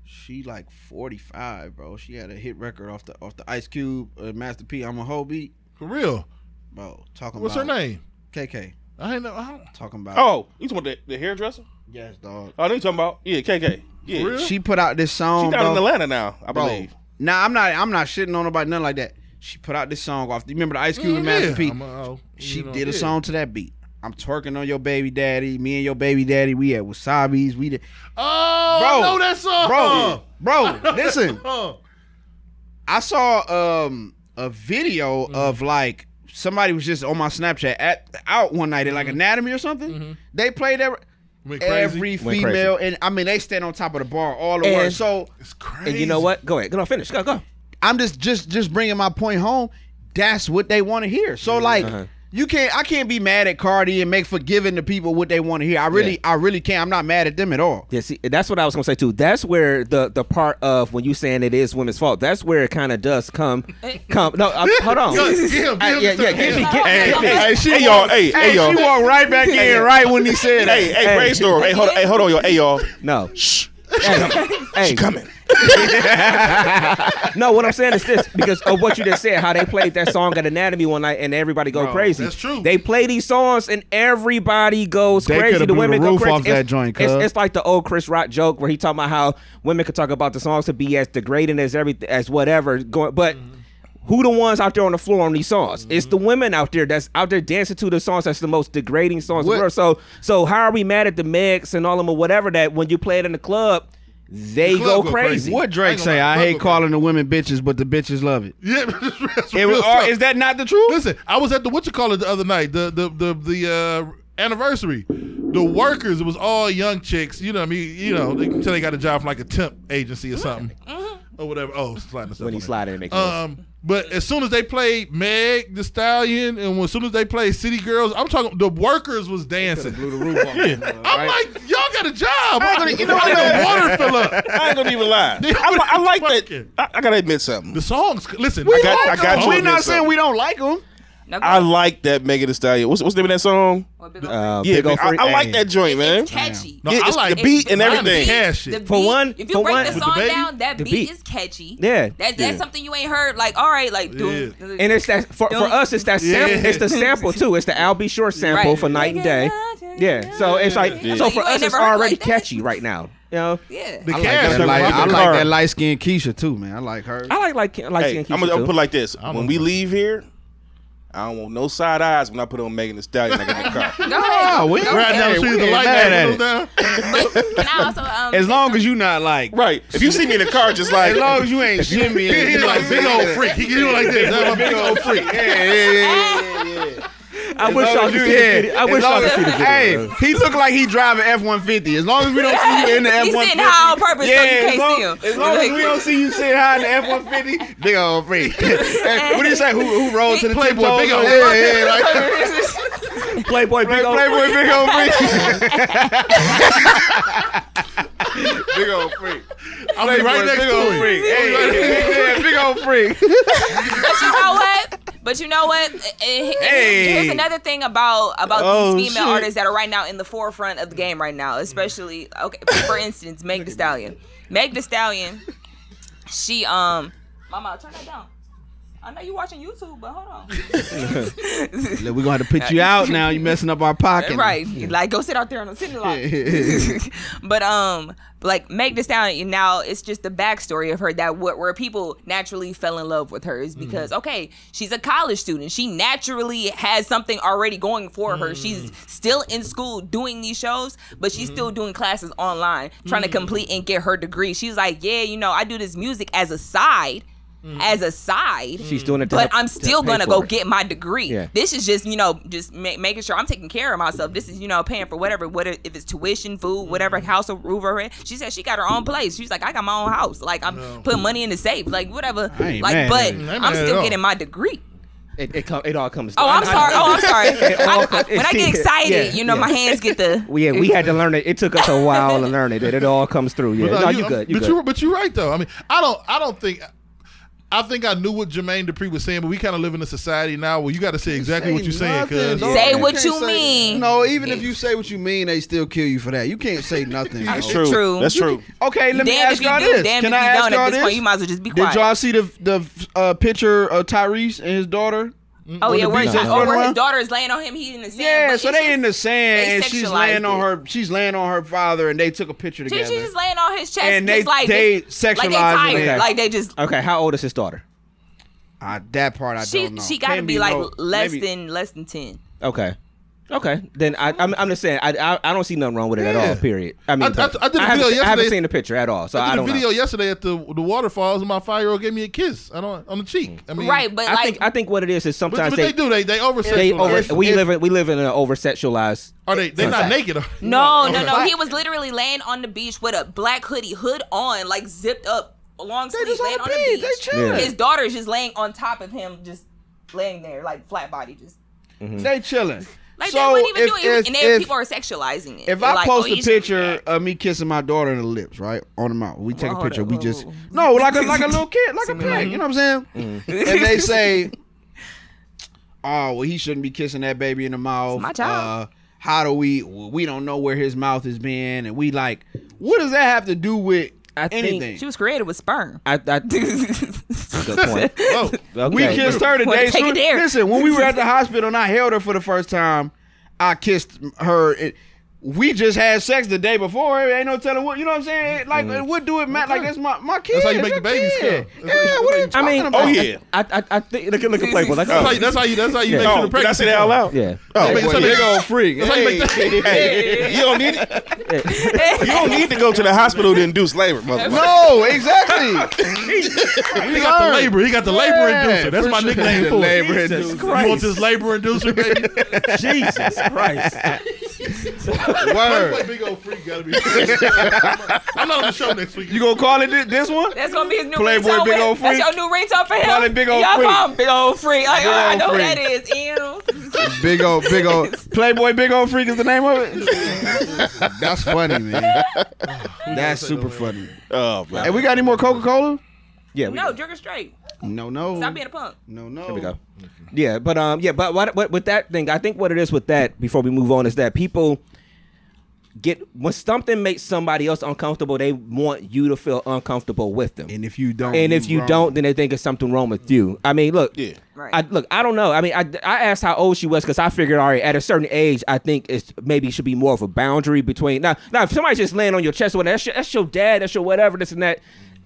She like forty five, bro. She had a hit record off the off the Ice Cube, uh, Master P. I'm a whole beat, For real. bro. Talking What's her name? KK. I ain't know. I don't, Talking about Oh, you talking about the, the hairdresser? yes, dog. Oh, I know you talking about yeah, KK. Yeah? She put out this song, she down bro. in Atlanta now, I bro. believe. Nah, I'm not. I'm not shitting on nobody, nothing like that. She put out this song off. You remember the Ice Cube and Master yeah. P? I'm a- oh, She you know, did a yeah. song to that beat. I'm twerking on your baby daddy. Me and your baby daddy. We at Wasabi's. We did. Oh, Bro. I know that song. Bro, bro, listen. I saw um a video Mm-hmm. of like somebody was just on my Snapchat at out one night at Mm-hmm. like Anatomy or something. They played crazy. Every Went female, and I mean they stand on top of the bar all the And- way. So It's crazy. and you know what? Go ahead. Go on, finish. Go, go. I'm just just just bringing my point home. That's what they want to hear. So like. Uh-huh. You can't. I can't be mad at Cardi and make for giving the people what they want to hear. I really, Yeah. I really can't. I'm not mad at them at all. Yeah, see, that's what I was gonna say too. That's where the the part of when you saying it is women's fault. That's where it kind of does come. Come. No, uh, hold on. Go, get him, Uh, get him, yeah, yeah. Give me, get give, Hey, give me. hey, she hey, y'all, walked- hey, hey, y'all. she walked right back in right when he said that. Hey, hey, brainstorm. Hey, hold on, hey, hold on, y'all. Hey, y'all. No. Shh. Hey, hey. Coming. No, what I'm saying is this because of what you just said, how they played that song at Anatomy one night and everybody go Bro, crazy. that's true. They play these songs and everybody goes They crazy. coulda The blew women the go roof crazy. off it's, that joint, it's, cuz. it's like the old Chris Rock joke where he talking about how women could talk about the songs to be as degrading as everything as whatever going, but. Who the ones out there on the floor on these songs? It's the women out there that's out there dancing to the songs that's the most degrading songs in the What- world. So so how are we mad at the Megs and all of them or whatever that when you play it in the club, they The go go crazy. crazy. What Drake ain't gonna say? I hate go calling the women bitches, but the bitches love it. Yeah, that's It was, or, is that not the truth? Listen, I was at the what you call it the other night, the the the the uh, anniversary. The workers, it was all young chicks. You know, what I mean, you know, they can they got a job from like a temp agency or mm. something, mm-hmm. Or whatever. Oh, sliding stuff When he on there. slide in and make. Um, but as soon as they played Meg Thee Stallion, and as soon as they played City Girls, I'm talking. The workers was dancing. Blew the roof off. I'm like, y'all got a job. I ain't gonna- you know what? the water fill up. I ain't gonna even lie. I, I like that. I, I gotta admit something. The songs. Listen, I got, I got you. we on not this, saying though. we don't like them. No, go I ahead. like that Megan Thee Stallion. What's, what's the name of that song? What big old Uh, Yeah, Big Ol' man, I, Freak. I like that joint, man. It's catchy. No, Yeah, I it's like the beat and Mine everything. Cash The it. beat, For one- if you for break one- the With the song baby? down, that The beat, beat. is catchy. Yeah. that, that's Yeah. something you ain't heard. Like, all right, like, doom, And it's that for, for us, it's that sample. Yeah. It's the sample too. It's the Al B. Sure sample Right. for night and day. Yeah. So it's like Yeah. so You for ain't us, it's never heard already like that? catchy right now. You know. yeah. The I like cash. that, light, I like that light skinned Keisha too, man. I like her. I like like like Hey, I'm Keisha gonna, I'm gonna put it like this. don't When we leave here, I don't want no side eyes when I put on Megan Thee Stallion. I get in the car. Go ahead. We- Go Right ahead. down the Hey, street, we the ain't light mad at it. down. Can I also um, As long as you not like, Right. If you see me in the car, just like as long as you ain't shimmying, He, he like big old freak. He get like this. That's my big old freak. Yeah, yeah, yeah, yeah, yeah, yeah. I wish y'all could see you- the yeah. video. I As wish y'all could see the video. Hey, he look like he driving F one fifty. As long as we don't see you in the F He's one sitting fifty, high on purpose so you can't as long, see him. As long as we don't see you sitting high in the F one fifty, big old freak. hey, what do you say? Who who rolled to the Playboy, tiptoes? big old yeah, yeah, like Playboy, Play, big old Playboy, big old freak. big old freak. I'll be right Playboy, next big to old freak. Hey, big old freak. But you know what? But you know what? Eh, eh, Hey. Here's another thing about about Oh, these female shit. artists that are right now in the forefront of the game right now, especially okay. For instance, Meg Thee Stallion. Meg Thee Stallion. She um, Mama, turn that down. I know you watching YouTube, but hold on. Look, we're gonna have to put you out now. You messing up our pocket. Right. Like go sit out there on the sitting lot. but um like Meg Thee Stallion now it's just the backstory of her that what where people naturally fell in love with her is mm-hmm. because okay, she's a college student. She naturally has something already going for her. She's mm. still in school doing these shows, but she's still mm-hmm. doing classes online, trying to mm. complete and get her degree. She's like, Yeah, you know, I do this music as a side as a side. She's doing it, to But help- I'm still pay gonna go it. get my degree. Yeah. This is just you know just ma- making sure I'm taking care of myself. This is you know paying for whatever, whatever if it's tuition, food, whatever house or roof over rent. She said she got her own place. She's like I got my own house. Like I'm putting money in the safe. Like whatever. Like mad but. I ain't I'm still getting my degree. It, it, com- it all comes. Oh, I'm I- I- sorry. Oh, I'm sorry. I- I- when I get yeah, excited, you know, yeah. my hands get the. Well, yeah, we had to learn it. It took us a while to learn it. It, it all comes through. Yeah, But, no, uh, you good. You but good. you but you're right though. I mean, I don't I don't think I think I knew what Jermaine Dupri was saying, but we kind of live in a society now where you got to say exactly what you're saying. Cause dog. Say You what can't you say- mean. No, even if you say what you mean, they still kill you for that. You can't say nothing. That's dog. true. True. That's true. Okay, let me ask you y'all do, this. damn Can if I you ask y'all this this? point, you might as well just be Did y'all see the the uh, picture of Tyrese and his daughter? Oh yeah, the where, his, oh, where front his daughter is laying on him. He in the sand. Yeah, so they just- in the sand they and she's sexualized laying on it. her. She's laying on her father, and they took a picture She, together. she's just laying on his chest, And they- like they just, like they sexualizing tired, it. like they just. okay, how old is his daughter? Ah, that part I She don't know. she got to Can't be like no- less maybe- than less than ten. Okay. Okay, then I, I'm, I'm just saying I, I I don't see nothing wrong with it at all. Period. I mean, I- I- I did a haven't, video I haven't seen the picture at all, so I, I did don't a video know. yesterday at the the waterfalls, and my five year old gave me a kiss. I don't on the cheek. Mm. I mean, Right, but I like think I think what it is is sometimes but they, they do they they over they over we if- live in we live in an over sexualized. Are they they not naked? no, no, no. He was literally laying on the beach with a black hoodie hood on, like zipped up, long sleeve, laying on the beach. beach. They chilling. Yeah. His daughter's just laying on top of him, just laying there, like flat body, just mm-hmm. They chilling. Like so they wouldn't even if, do it. if, and then if, people are sexualizing it. if They're I like, post oh, a picture of me kissing my daughter in the lips, right on the mouth, we take Well, a picture. up, We just whoa. no, like a like a little kid, like a pig. You know what I'm saying? and they say, "Oh, well, he shouldn't be kissing that baby in the mouth." my child. Uh, how do we? We don't know where his mouth has been, and we like, what does that have to do with I think- anything? She was created with sperm. I, I good point. Oh, Okay. We kissed her Wanna today. take So, it there. listen, when we were at the hospital and I held her for the first time, I kissed her. It, we just had sex the day before. Ain't no telling what you know what I'm saying. Like, mm. what do it matter? Like, that's my my kid. That's how you make your the babies kid. come. That's Yeah, you- what are you that's I talking mean, about? Oh yeah. I I, I think look at look at Playboy. Like, that's how you that's how you that's how you Yeah. make Oh, sure the did I pregnancy say that all out loud? yeah. Oh, Hey, Boy, That's how big you- old freak. That's how you make Hey. hey, you don't need you don't need to go to the hospital to induce labor, motherfucker. No, exactly. He got the labor. He got the labor Yeah, inducer. That's my sure. nickname The for labor it. inducer. You want this labor inducer, baby? Jesus Christ. Word. Like big old freak gotta be. I'm not on the show next week. You gonna call it thi- this one? That's gonna be his new Playboy ringtone. Big with- Old That's Freak? your new ringtone for him. Call it Big Old Y'all Freak. call him Big Old Freak. Like, Big oh, I Old know who Freak. that is. Ew. Big old, big old Playboy, big old freak is the name of it. That's funny, man. That's super funny. Oh man. Hey, we got any more Coca Cola? Yeah. We, No, drink it straight. No, no. Stop being a punk. No, no. There we go. Yeah, but um, yeah, but what, what with that thing, I think what it is with that before we move on is that people get when something makes somebody else uncomfortable, they want you to feel uncomfortable with them. And if you don't, And if you wrong. don't, then they think it's something wrong with you. I mean, look, Yeah. Right. I, look, I don't know. I mean, I, I asked how old she was because I figured, all right, at a certain age, I think it's maybe should be more of a boundary between. Now, now, if somebody's just laying on your chest, or whatever, that's your, that's your dad, that's your whatever, this and that.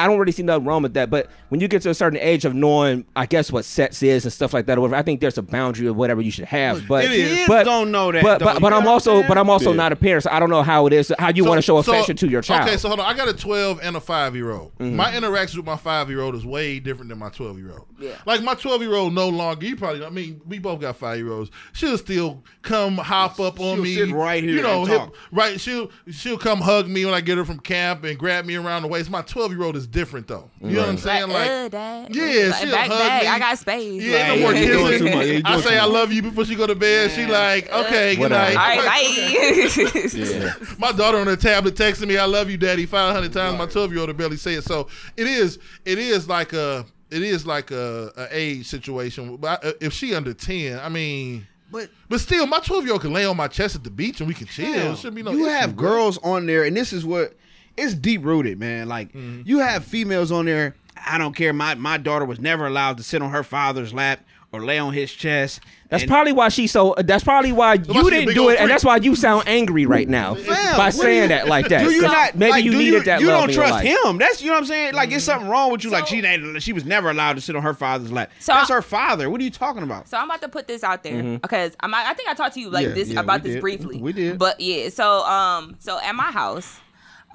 I don't really see nothing wrong with that. But when you get to a certain age of knowing, I guess what sex is and stuff like that, or whatever, I think there's a boundary of whatever you should have. But It is. Kids but don't know that, But though. but, but I'm also I'm but I'm also Yeah. not a parent, so I don't know how it is, how you want to show So- affection to your child. Okay, so hold on. I got a 12 and a 5 year old. Mm-hmm. My interactions with my 5 year old is way different than my 12 year old. Yeah. Like my 12 year old no longer, you probably, I mean, we both got 5 year olds. She'll still come hop up on She'll me. sit right here You know, and hip- talk. right. She'll, she'll come hug me when I get her from camp and grab me around the waist. My 12 year old is different though. You know what I'm saying? Like, Like, uh, dad. yeah, Like, she'll back, hug back. me. I got space. yeah, Like, no more yeah, doing kissing. too much. Yeah, I say too I love you before she go to bed. She like, okay, good night. All right, bye. My daughter on her tablet texting me, "I love you, Daddy," five hundred times. My twelve year old barely say it. So it is, it is like a, it is like a, a age situation. But I- if she under ten, I mean, But but still, my twelve year old can lay on my chest at the beach and we can chill. Hell, Shouldn't be no. you issue, have bro. girls on there, and this is what it's deep rooted, man. Like Mm-hmm. you have females on there. I don't care. My my daughter was never allowed to sit on her father's lap or lay on his chest. That's And- probably why she's so. That's probably why why you she a didn't do old it, and that's why you sound angry right now Fam, by saying you- that like that. Do you 'Cause not? Maybe like, you do needed that You love don't in your trust life. him. That's you know what I'm saying. Like it's something wrong with you. like So- she ain't- she was never allowed to sit on her father's lap. So That's I- her father. What are you talking about? So I'm about to put this out there Mm-hmm. because I'm, I think I talked to you like Yeah, this yeah, about this did. briefly. We did. But yeah, so um, so at my house,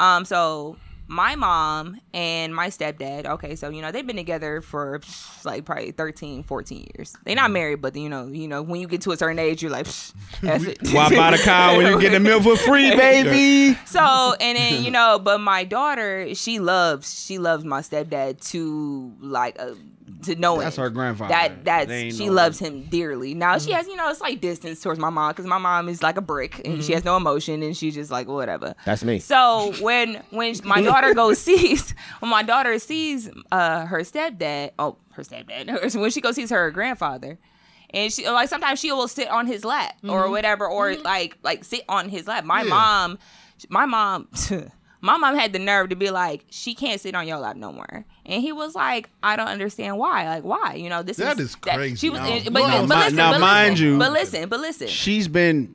um, so my mom and my stepdad, okay, so you know, they've been together for like probably 13, 14 years. They're not married, but you know, you know, when you get to a certain age, you're like, F it. Why buy the cow when you get the milk for free, baby? So and then you know, but my daughter, she loves she loves my stepdad to like uh, to know That's her grandfather. That that's she no- loves him dearly. Now she mm-hmm. has you know it's like distance towards my mom because my mom is like a brick and she has mm-hmm. no emotion and she's just like whatever. That's me. So when when my daughter goes sees when my daughter sees uh her stepdad oh her stepdad when she goes sees her grandfather and she like sometimes she will sit on his lap or mm-hmm. whatever or like like sit on his lap. My Yeah. mom my mom my mom had the nerve to be like she can't sit on your lap no more. And he was like I don't understand why. Like why? You know this That is is crazy. She was No. and- but, No, but mi- listen, now but mind listen, you- but listen, but listen. She's been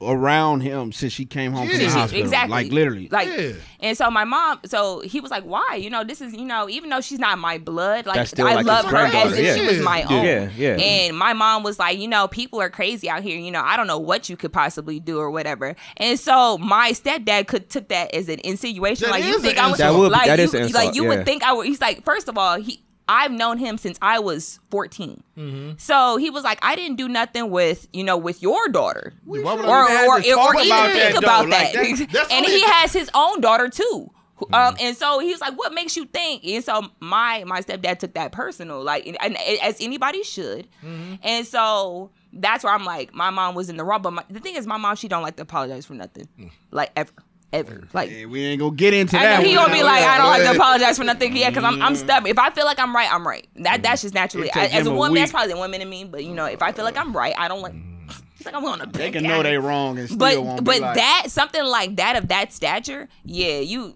around him since she came home from the hospital. Exactly. Like literally. Like Yeah. and so my mom so he was like, Why? You know, this is you know, even though she's not my blood, like I like love her as grandmother, if she yeah. was my Yeah. own. Yeah, yeah. And my mom was like, you know, people are crazy out here, you know, I don't know what you could possibly do or whatever. And so my stepdad could took that as an insinuation. That like you think I would. That would like that you, is an like you yeah. would think I would he's like, first of all, he I've known him since I was 14. Mm-hmm. So he was like, I didn't do nothing with, you know, with your daughter Why would or have or, or, even about think that, about that. Like, that- that's and only- he has his own daughter too. Um, Mm-hmm. and so he was like, "What makes you think?" And so my my stepdad took that personal, like, and, and as anybody should. Mm-hmm. And so that's where I'm like, my mom was in the wrong. But my, the thing is, my mom she don't like to apologize for nothing, Mm. like ever, ever. Like we ain't gonna get into I that. know he gonna be like, I don't like to apologize for nothing. Yeah, because I'm I'm stubborn. If I feel like I'm right, I'm right. That mm-hmm. that's just naturally take as a him a woman. That's probably the woman in me. But you know, if I feel like I'm right, I don't like. It's mm-hmm. like I'm on a. They can know they wrong and still But won't but like, that something like that of that stature, yeah, you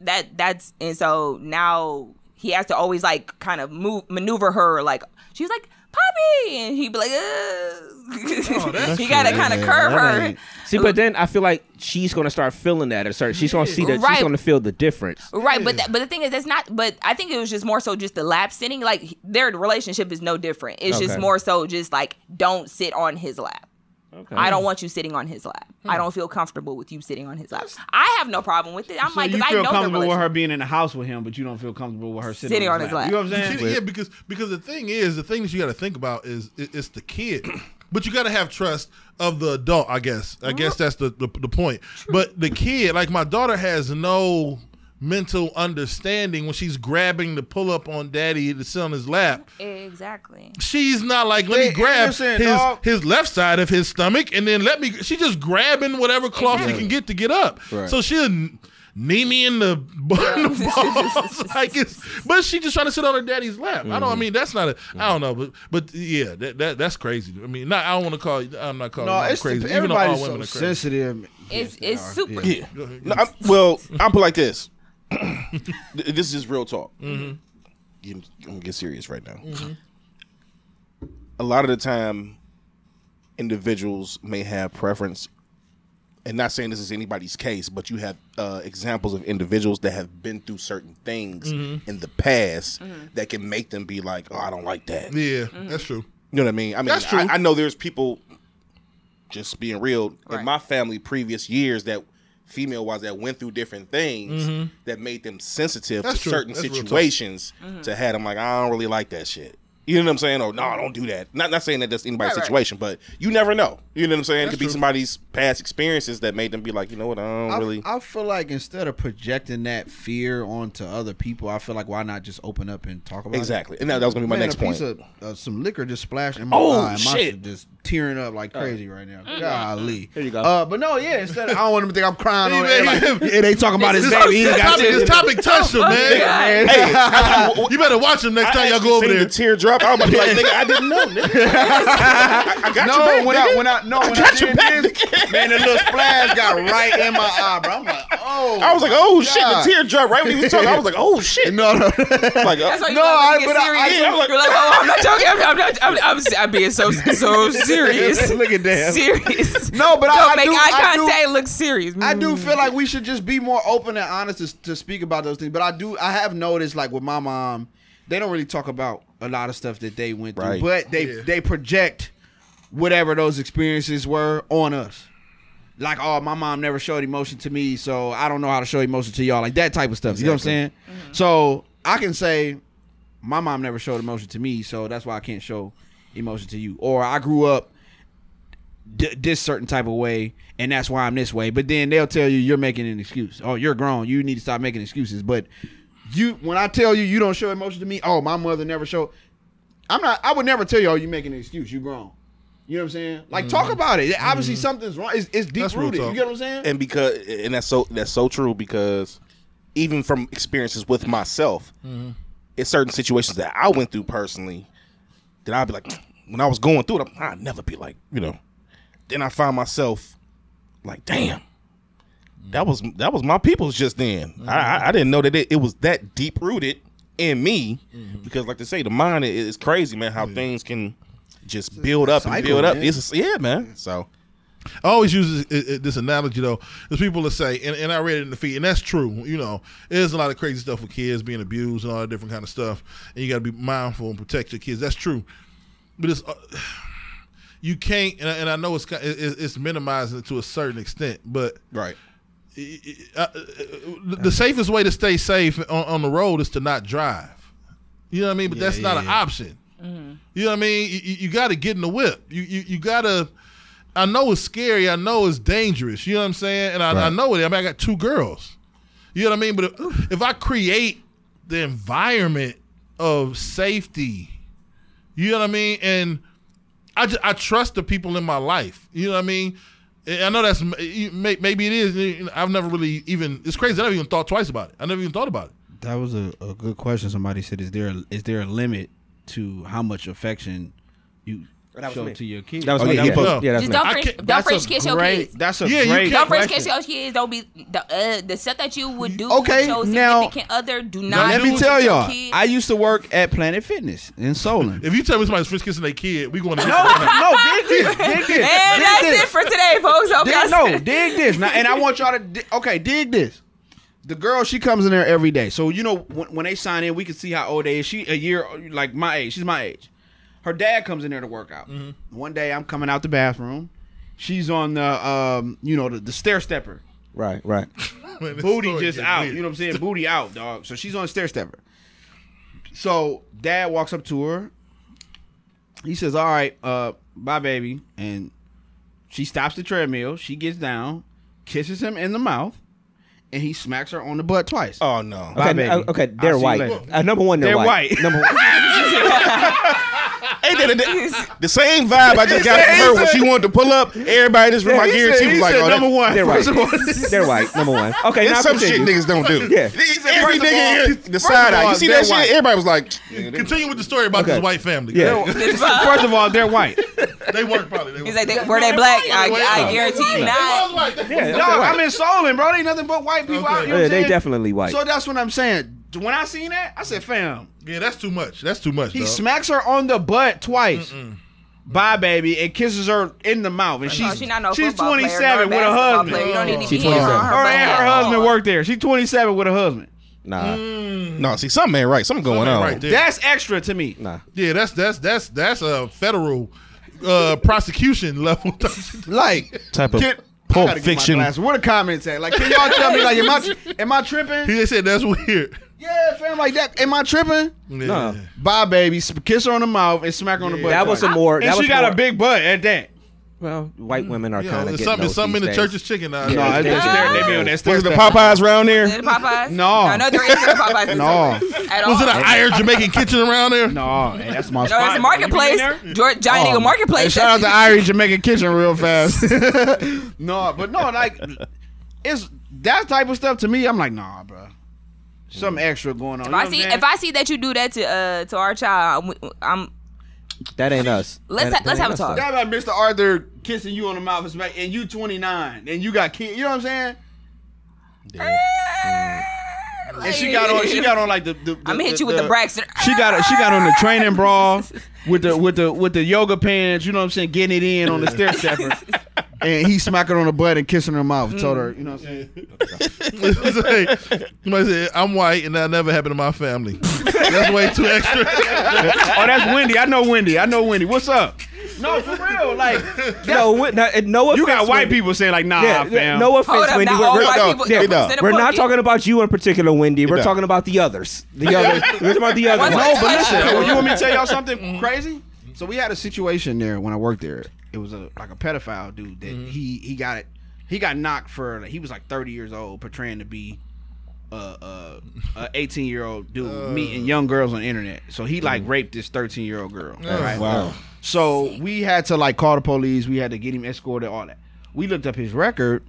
that that's and so now he has to always like kind of move maneuver her like she's like puppy and he'd be like Ugh. Oh, he gotta kind of curve her ain't- See, but then I feel like she's gonna start feeling that. At a certain, she's gonna see that. Right. She's gonna feel the difference. Right, but th- but the thing is, that's not. But I think it was just more so just the lap sitting. Like their relationship is no different. It's just more so just like don't sit on his lap. Okay. I don't want you sitting on his lap. I hmm. don't feel comfortable with you sitting on his lap. I have no problem with it. I'm So like, you because I feel know comfortable with her being in the house with him, but you don't feel comfortable with her sitting, Sitting on his lap. You know what I'm saying? yeah, because because the thing is, the thing that you got to think about is it, it's the kid, but you got to have trust of the adult. I guess. I guess mm-hmm. that's the, the the point. But the kid, like my daughter, has no mental understanding when she's grabbing the pull up on daddy to sit on his lap. Exactly. She's not like let They me grab innocent, his dog. his left side of his stomach and then let me. She's just grabbing whatever cloth she can get to get up. Right. So she'll knee me in the, in the balls like it's. But she just trying to sit on her daddy's lap. I don't. I mm-hmm. mean that's not a. I mm-hmm. don't know. But but yeah, that, that that's crazy. I mean, not. I don't want to call. you I'm not calling. No, it's crazy. the, Even though all everybody's women so are crazy. sensitive. It's Yes, it's super. Yeah. Yeah. No, I'm, well, I'll put like this. Th- this is real talk. Mm-hmm. I'm gonna get serious right now. A lot of the time, individuals may have preference, and not saying this is anybody's case, but you have uh, examples of individuals that have been through certain things Mm-hmm. in the past that can make them be like, "Oh, I don't like that." Yeah, that's true. You know what I mean? I mean, That's true. I, I know there's people just being real Right. in my family previous years that female wise that went through different things mm-hmm. that made them sensitive That's to true. certain That's situations mm-hmm. to have them like I don't really like that shit. You know what I'm saying? Or no, don't do that. Not not saying that that's anybody's Right, right. situation, but you never know. You know what I'm saying? it That's could be somebody's past experiences that made them be like, you know what, I don't I, really. I feel like instead of projecting that fear onto other people, I feel like why not just open up and talk about it? exactly. And that, that was gonna be my Man, next a piece point. of uh, some liquor just splashed in my Oh, eye. My shit. shit just tearing up like crazy right now. Golly. Here you go. Uh, but no, yeah. Instead, of, I don't want them to think I'm crying on Hey, it. Like, man. yeah, they talking about his This, baby. He this topic, this topic touched him, man. Man. Hey, I, I, You better watch him next time y'all go over there. The teardrop. I was about to be like, nigga, I didn't know. Nigga. I, I got your No, back, when nigga. I when I no when I, got your did back, this, nigga. man, the little splash got right in my eye, bro. I'm like, oh. I was like, oh shit, God. the teardrop right when he was talking. I was like, oh shit. No, no. Like, uh, No, no, I- get but I- serious. I- yeah, I'm like- You're like, oh, I'm not joking. I'm, I'm not. I'm, I'm, I'm being so so serious. Look at that. Serious. No, but I- Don't I make do- eye I do- Look serious. I do feel like we should just be more open and honest to, to speak about those things. But I do, I have noticed, like with my mom, they don't really talk about a lot of stuff that they went through, Right. but they Yeah. they project whatever those experiences were on us. like, oh, my mom never showed emotion to me, so I don't know how to show emotion to y'all, like that type of stuff. You know what I'm saying? Mm-hmm. So I can say, my mom never showed emotion to me, so that's why I can't show emotion to you. Or I grew up d- this certain type of way, and that's why I'm this way. But then they'll tell you you're making an excuse. Oh, you're grown. You need to stop making excuses. But you, when I tell you you don't show emotion to me, oh, my mother never showed. I'm not. I would never tell you, oh, you making an excuse. You grown. You know what I'm saying? Like talk mm-hmm. about it. Obviously mm-hmm. something's wrong. It's, it's deep that's rooted. You talk. get what I'm saying? and because and that's so that's so true because even from experiences with myself, mm-hmm. it's certain situations that I went through personally that I'd be like, when I was going through it, I'd never be like, you know. Then I find myself like, damn, that was that was my people's just then. I, I I didn't know that it, it was that deep rooted in me because, like they say, the mind i- is crazy, man. How things can just build up and build up. man. It's a, yeah, man. So I always use this, it- it- this analogy though. There's people that say, and, and I read it in the feed, and that's true. You know, there's a lot of crazy stuff with kids being abused and all that different kind of stuff, and you got to be mindful and protect your kids. That's true, but it's uh, you can't. And I, and I know it's it's minimizing it to a certain extent, but right. The safest way to stay safe on, on the road is to not drive. You know what I mean? But that's not an option. Mm-hmm. You know what I mean? You, you got to get in the whip. You you, you got to. I know it's scary. I know it's dangerous. You know what I'm saying? And I, I know it. I mean, I got two girls. You know what I mean? But if, if I create the environment of safety, you know what I mean, and I just, I trust the people in my life. You know what I mean? I know that's maybe it is. I've never really even. It's crazy. I never even thought twice about it. I never even thought about it. That was a, a good question. Somebody said, "Is there is there a limit to how much affection you That was show me. to your kids?" That was Oh, me. yeah, Yeah, he posted- yeah, that's Just me. don't I French, can't- don't That's French kiss your kids. That's a Yeah, great. can't- Don't French question. kiss your kids. Don't be the uh, the stuff that you would do. Okay, with your now- significant other. Do not. Let me tell y'all. kids. I used to work at Planet Fitness in Solon. If you tell me somebody's French kissing their kid, we going to no, no, dig this, dig this. and that's this. it for today, folks. Hope Dig, no, dig this. Now, and I want y'all to okay, dig this. The girl, she comes in there every day. So you know when, when they sign in, we can see how old they is. She a year like my age. She's my age. Her dad comes in there to work out. One day I'm coming out the bathroom. She's on the um, you know, the, the stair stepper. Right, right. Booty just out. weird. You know what I'm saying? Booty out, dog. So she's on the stair stepper. So dad walks up to her. He says, All right, uh, bye, baby. And she stops the treadmill. She gets down, kisses him in the mouth, and he smacks her on the butt twice. Oh no. Bye, Okay, baby. uh, okay, they're see you white. Uh, number one, they're, They're white. white. Number one. Hey, the, the, the same vibe I just got from her when she wanted to pull up. Everybody in this room, I He guarantee, said- was like, "Oh, number one. They're First white. they're white. Number one. Okay, now There's some shit niggas don't do. Yeah. Every first of nigga all- here, the first side of eye. all, You see they're that white. shit? Everybody was like, Continue with the story about Okay. this white family. Yeah. First of all, they're white. they work probably. They He's like, were they black? I, Wait, I no. guarantee you not. was white. They- Yeah, No. I'm in Solon, bro. Ain't nothing but white people out. You know Yeah, they definitely white. So that's what I'm saying. When I seen that, I said, "Fam, Yeah, that's too much. That's too much. He dog. smacks her on the butt twice. Bye, baby, and kisses her in the mouth. And she's she not no she's football player, 27 with a husband. Player. You don't need to She's be in on 27. her. Her and her husband work there. She's 27 with a husband. Nah, no, see, something ain't right. Something going Something on. right there. That's extra to me. nah. Yeah, that's that's that's that's a federal uh, prosecution level. Like Type of Can- Pulp I gotta get my Fiction. glasses. Where the comments at? Like, can y'all tell me? Like, am I am I tripping? he said that's weird. Yeah, fam. Like that. Am I tripping? Yeah. No. Bye, baby. Kiss her on the mouth and smack her on the butt. That was some more. And That she was got more, a big butt at that. Well, white women are Yeah, kind of it's getting something, those something in the church's chicken now. No, Yeah. they, stair, they be on that stair. Was it the step. Popeyes around there? Is it Popeyes? No. no, no, there isn't a Popeyes. in No. Silver at all. Was it an Irie Jamaican Kitchen around there? No, hey, that's my No, spot. it's a marketplace. You? George, Giant Oh, Eagle Marketplace. Hey, shout out to Irie Jamaican Kitchen real fast. no, but no, like it's that type of stuff to me. I'm like, nah, bro. Something extra going on. If I see if I see that you do that to uh to our child, I'm, I'm That ain't us. Let's That- ha- let's have a talk. though. that like Mr. Arthur kissing you on the mouth and and you 29 and you got kids. You know what I'm saying? And she got on. She got on like the. the, the I'm gonna hit you with the Braxton. She got she got on the training bra with the with the with the yoga pants. You know what I'm saying? Getting it in on the stair stepper. And he smacking on the butt and kissing her mouth. Told her, you know what I'm saying? Somebody said, I'm white and that never happened to my family. That's way too extra. Oh, that's Wendy. I know Wendy. I know Wendy. What's up? No, for real. Like no, wi- no, no offense. you got white Wendy. people saying like, nah, Yeah, fam. no offense, Hold up, Wendy. We're, we're- no, people. yeah, It no. was in a we're not talking about you in particular, Wendy. We're No. talking about the others. The others. we're talking about the others. What's No, but listen, wait, wait. you want me to tell y'all something crazy? So we had a situation there when I worked there. It was a like a pedophile dude that mm-hmm. he he got it. He got knocked for he was like 30 years old, portraying to be a a, a 18 year old dude uh. meeting young girls on the internet. So he like mm. raped this 13 year old girl. Oh, right? Wow. So we had to like call the police. We had to get him escorted, all that. We looked up his record,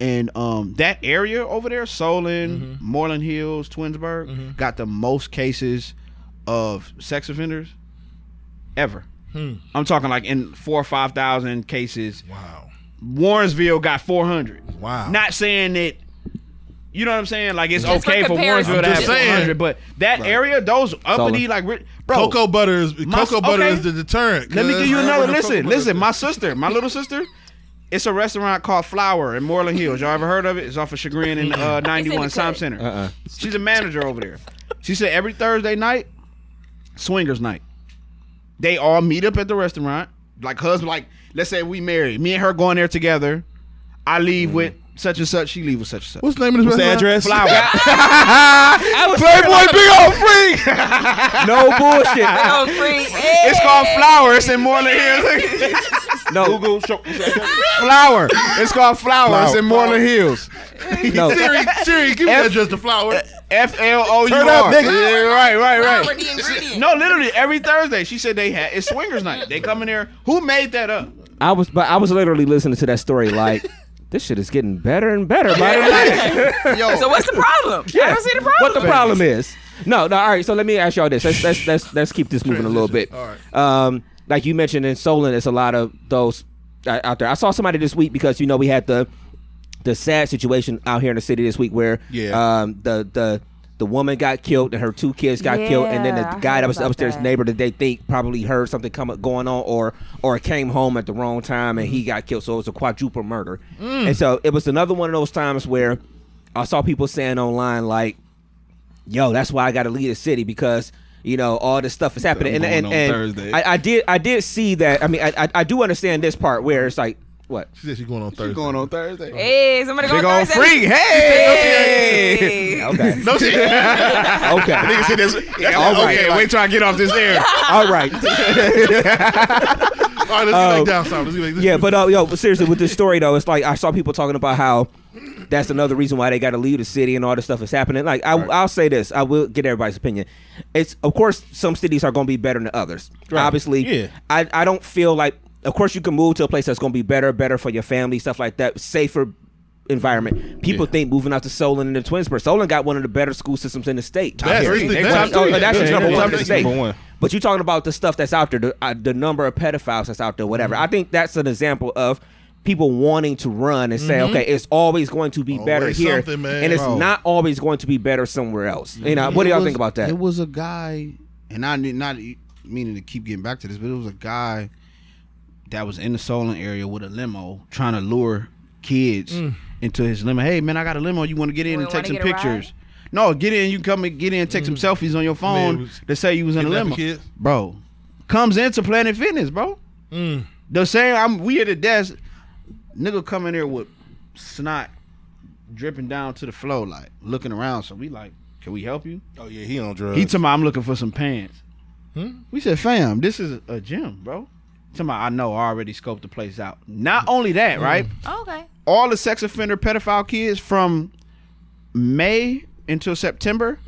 and um, that area over there, Solon, mm-hmm. Moreland Hills, Twinsburg, mm-hmm. got the most cases of sex offenders ever. I'm talking like in four or five thousand cases. Wow. Warrensville got 400. Wow. Not saying that. You know what I'm saying? Like it's Just okay for comparison. Warrensville to have just saying. 400, but that area, those uppity like bro, Cocoa butter is My- cocoa butter okay. is the deterrent. let me give you another. Listen, listen. My sister, my little sister, it's a restaurant called Flower in Moreland Hills. Y'all ever heard of it? It's off of Chagrin and uh, 91 Sam. Center. Uh-uh. She's a manager over there. She said every Thursday night, swingers night. They all meet up at the restaurant. Like husband, like let's say we married. Me and her going there together. I leave mm. with such and such. She leave with such and such. What's the name of this What's the restaurant? address? Flower. Playboy Big Old Freak. No bullshit. Oh, free. it's called Flowers It's in Moreland Hills. No, Google. Show, what's the? Flower. It's called Flower. It's in Flower. Moreland Hills. no. Siri, Siri, give me F- that just the flower. F L O U Turn up, R. Yeah, right, right, right. No, literally every Thursday. She said they had it's swingers night. They come in there. Who made that up? I was, but I was literally listening to that story like. This shit is getting better and better by the minute. So what's the problem? I don't see the problem. What the problem is? No, no. All right. So let me ask y'all this. Let's let's let's, let's keep this moving a little bit. All right. Um, like you mentioned in Solon, it's a lot of those uh, out there. I saw somebody this week because you know we had the the sad situation out here in the city this week where Yeah. um the the the woman got killed and her two kids got killed and then the I guy that was upstairs that. neighbor that they think probably heard something coming going on or or came home at the wrong time and he got killed so it was a quadruple murder and so it was another one of those times where I saw people saying online like yo that's why I got to leave the city because you know all this stuff is happening and, going and, and Thursday. I, I did I did see that I mean I, I I do understand this part where it's like what She said she's going on Thursday. Going on Thursday. Hey, somebody big going old freak. Hey. Hey. okay No shit. okay Nigga said this. That's All right. Okay, wait till I get off this air. all right All right, let's get Oh. back down south. Let's get back. Yeah, but uh, yo, but seriously, with this story though, it's like I saw people talking about how that's another reason why they got to leave the city and all this stuff is happening. Like I, I'll say this, I will get everybody's opinion. It's of course some cities are going to be better than others. Obviously, Yeah. I, I don't feel like. Of course, you can move to a place that's going to be better, better for your family, stuff like that, safer environment. People think moving out to Solon and the Twinsburg. Solon got one of the better school systems in the state. Here. The oh, that's Yeah, number one in the state. Number one. But you're talking about the stuff that's out there, the, uh, the number of pedophiles that's out there, whatever. Mm-hmm. I think that's an example of people wanting to run and say, okay, it's always going to be better here, man. and it's Bro. not always going to be better somewhere else. You know, what do y'all was- think about that? It was a guy, and I need not meaning to keep getting back to this, but it was a guy that was in the Solon area with a limo trying to lure kids Mm. into his limo. Hey man, I got a limo. You want to get in We and take some get ride? pictures? No, get in. You come and get in, take some selfies on your Mm. Man, phone was to say you was in a limo, kids? bro. Comes into Planet Fitness, bro. Mm. The same. I'm we at the desk. Nigga come in there with snot dripping down to the floor, like looking around. So we like, can we help you? Oh yeah, he on drugs. He told me I'm looking for some pants. Hmm? We said, fam, this is a gym, bro. Tell me, I know, I already scoped the place out. Not only that, Hmm. right? Okay. All the sex offender pedophile kids from May until September,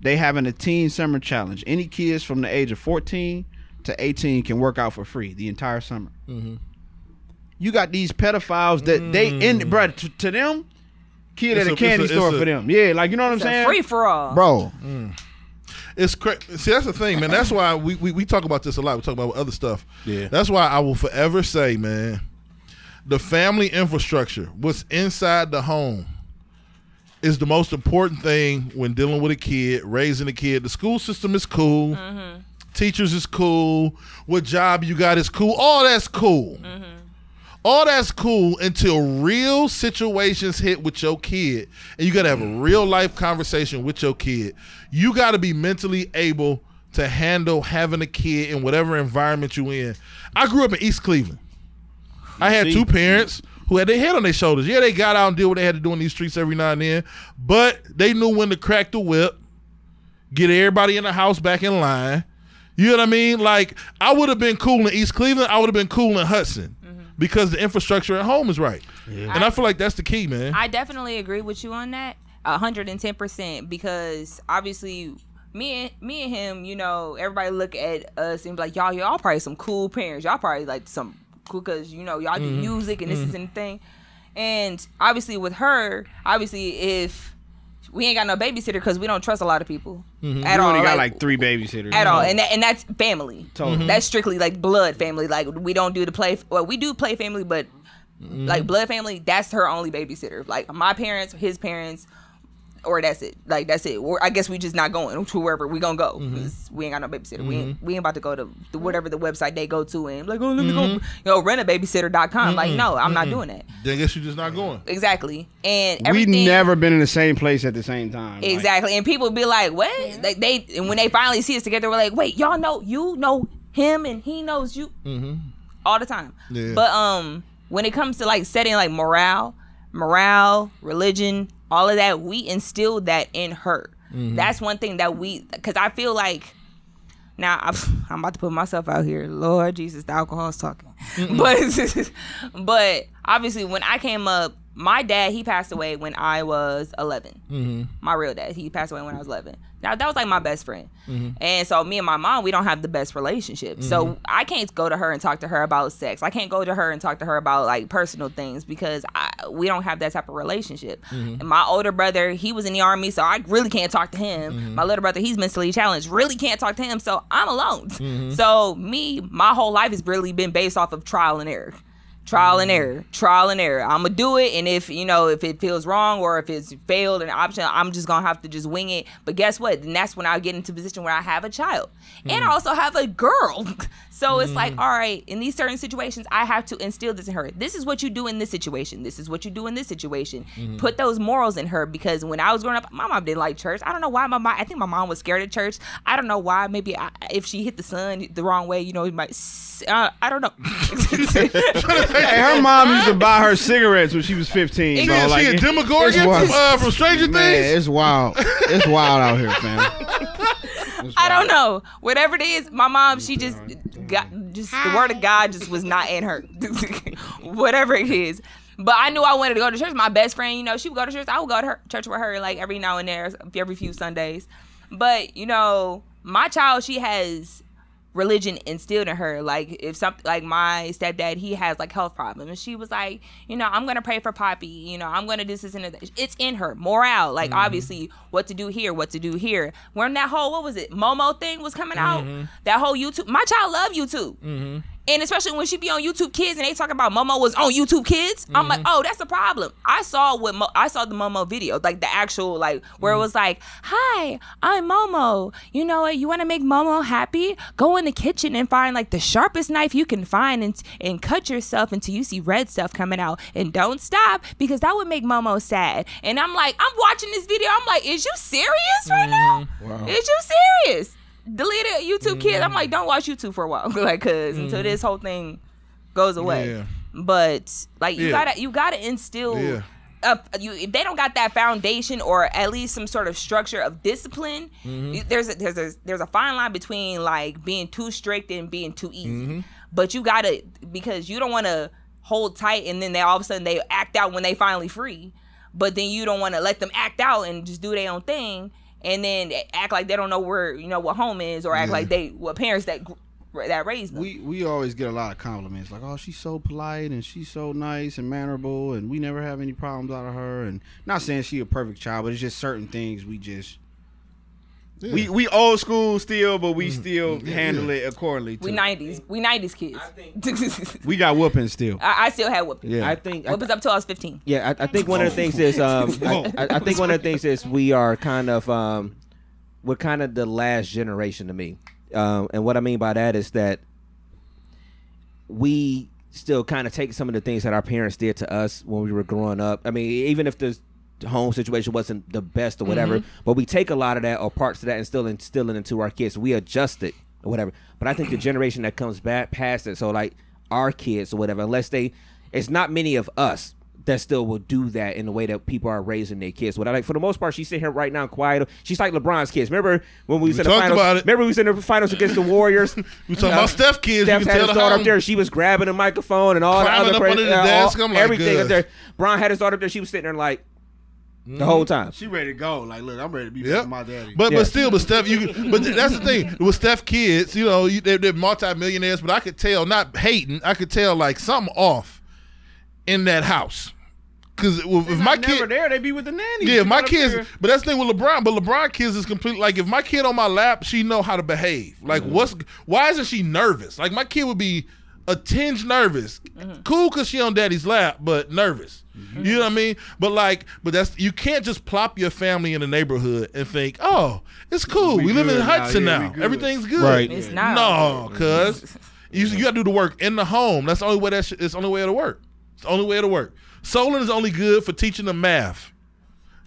they having a teen summer challenge. Any kids from the age of 14 to 18 can work out for free the entire summer. Mm-hmm. You got these pedophiles that they in, bro. To, to them, kid It's at a a- candy a- store a- for them. Yeah, like you know what I'm a saying, free for all. bro. It's crazy. See, that's the thing, man. That's why we, we we talk about this a lot. We talk about other stuff. Yeah. That's why I will forever say, man, the family infrastructure, what's inside the home, is the most important thing when dealing with a kid, raising a kid. The school system is cool. Mm-hmm. Teachers is cool. What job you got is cool. All that's cool. Mm-hmm. All that's cool until real situations hit with your kid, and you got to have a real life conversation with your kid. You got to be mentally able to handle having a kid in whatever environment you in. I grew up in East Cleveland. I had See? two parents who had their head on their shoulders. Yeah, they got out and did what they had to do in these streets every now and then, but they knew when to crack the whip, get everybody in the house back in line. You know what I mean? Like I would have been cool in East Cleveland. I would have been cool in Hudson mm-hmm. because the infrastructure at home is right. And I feel like that's the key, man. I definitely agree with you on that, hundred and ten percent. Because obviously, me and me and him, you know, everybody look at us and be like, y'all, y'all probably some cool parents. Y'all probably like some cool because you know y'all do mm-hmm. music and this is mm-hmm. and thing. And obviously, with her, obviously, if we ain't got no babysitter because we don't trust a lot of people mm-hmm. at We all. only got like, like three babysitters. at all, and that, and that's family. Totally. That's strictly like blood family. Like we don't do the play. Well, we do play family, but like blood family, that's her only babysitter. Like my parents, his parents, or that's it. Like that's it. Or I guess we just not going to wherever we gonna go mm-hmm. because we ain't got no babysitter. We mm-hmm. ain't we ain't about to go to the, whatever the website they go to and like oh let me go mm-hmm. you know rent a babysitter.com. Like no, I'm not doing that. then I guess you're just not going. Exactly. And we everything never been in the same place at the same time. Like, Exactly. And people be like, what? Like they and when they finally see us together, we're like, wait, y'all know you know him and he knows you all the time. Yeah. But um when it comes to like setting like morale, morale, religion, all of that, we instilled that in her. Mm-hmm. That's one thing that we because I feel like now I'm, I'm about to put myself out here. Lord Jesus, the alcohol's talking. But but obviously when I came up, my dad he passed away when I was 11. Mm-hmm. My real dad he passed away when I was 11. Now that was like my best friend, mm-hmm. and so me and my mom we don't have the best relationship. So mm-hmm. I can't go to her and talk to her about sex. I can't go to her and talk to her about like personal things because I, we don't have that type of relationship. And my older brother he was in the army, so I really can't talk to him. My little brother he's mentally challenged, really can't talk to him. So I'm alone. So me, my whole life has really been based off of trial and error trial and error trial and error. I'm gonna do it and if you know if it feels wrong or if it's failed an option i'm just gonna have to just wing it. But guess what? Then that's when i get into a position where i have a child. And i hmm. also have a girl. So it's like hmm. all right in these certain situations i have to instill this in her. This is what you do in this situation. This is what you do in this situation. Hmm. Put those morals in her because when i was growing up my mom didn't like church. I don't know why my mom i think my mom was scared of church. I don't know why. Maybe I, if she hit the sun the wrong way you know it might uh, i don't know Hey, her mom used to buy her cigarettes when she was 15. bro. Yeah, Like, she a Demogorgon from, uh, from Stranger Man, Things. it's wild. It's wild out here, fam. I don't know. Whatever it is, my mom, she just got just the word of God just was not in her. Whatever it is. But I knew I wanted to go to church. My best friend, you know, she would go to church. I would go to her church with her like every now and there, every few Sundays. But, you know, my child, she has religion instilled in her. Like if something like my stepdad, he has like health problems, and she was like, you know, I'm gonna pray for Poppy. You know, I'm gonna do this and that. It's in her morale. Like mm-hmm. obviously, what to do here, what to do here. When that whole what was it, Momo thing was coming out, mm-hmm. that whole YouTube. My child love YouTube. Mm-hmm. And especially when she be on YouTube Kids and they talk about Momo was on YouTube Kids, I'm like, mm-hmm. oh, that's the problem. I saw what Mo- I saw the Momo video, like the actual like where it mm-hmm. was like, hi, I'm Momo. You know what? You want to make Momo happy? Go in the kitchen and find like the sharpest knife you can find and and cut yourself until you see red stuff coming out. And don't stop because that would make Momo sad. And I'm like, I'm watching this video. I'm like, is you serious right now? Mm-hmm. Is you serious? Deleted YouTube Kids. I'm like, don't watch YouTube for a while, like, cause until this whole thing goes away. Yeah. But like, you Yeah. gotta, you gotta instill. Yeah. Up, you if they don't got that foundation or at least some sort of structure of discipline, Mm-hmm. there's a, there's a there's a fine line between like being too strict and being too easy. Mm-hmm. But you gotta because you don't want to hold tight and then they all of a sudden they act out when they finally free. But then you don't want to let them act out and just do their own thing and then act like they don't know where you know what home is or act Yeah. like they what parents that that raised them. We we always get a lot of compliments like, oh, she's so polite and she's so nice and mannerable, and we never have any problems out of her. And not saying she a perfect child, but it's just certain things we just we we old school still, but we still handle it accordingly. we too. nineties, we nineties kids. we got whoopings still. I, I still had whooping. Yeah. I think I, up till I was fifteen. Yeah, I, I think one of the things is um, I, I, I think one of the things is we are kind of um, we're kind of the last generation to me, um, and what I mean by that is that we still kind of take some of the things that our parents did to us when we were growing up. I mean, even if the home situation wasn't the best or whatever. But we take a lot of that or parts of that and still instill it into our kids. We adjust it or whatever. But I think the generation that comes back past it, so like our kids or whatever, unless they, it's not many of us that still will do that in the way that people are raising their kids. What I like for the most part, she's sitting here right now quiet. She's like LeBron's kids. Remember when we was in the finals? about it. Remember we was in the finals against the Warriors. We talking about Steph kids. Steph you had tell his daughter up there. She was grabbing the microphone and all the other up cra- under the uh, all- I'm like, everything up there. Bron had his daughter up there. She was sitting there like Mm-hmm. The whole time. She ready to go. Like, look, I'm ready to be back Yep. with my daddy. But Yeah. but still, but Steph, you. But that's the thing with Steph kids. You know, you, they're, they're multimillionaires. But I could tell, not hating, I could tell like something off in that house. Because if They're my not never kid, there, they be with the nanny. yeah, if my kids. got But that's the thing with LeBron. But LeBron kids is complete. Like if my kid on my lap, she know how to behave. Like Mm-hmm. what's why isn't she nervous? Like my kid would be a tinge nervous. Mm-hmm. Cool because she on daddy's lap, but nervous. Mm-hmm. You know what I mean? But like, but that's you can't just plop your family in the neighborhood and think, oh, it's cool. We, We live in good now. Hudson Yeah, now. good. Everything's good. Right. It's not. No, cuz you, you got to do the work in the home. That's the only way that sh- it's the only way it'll work. It's the only way it'll work. Solon is only good for teaching them math.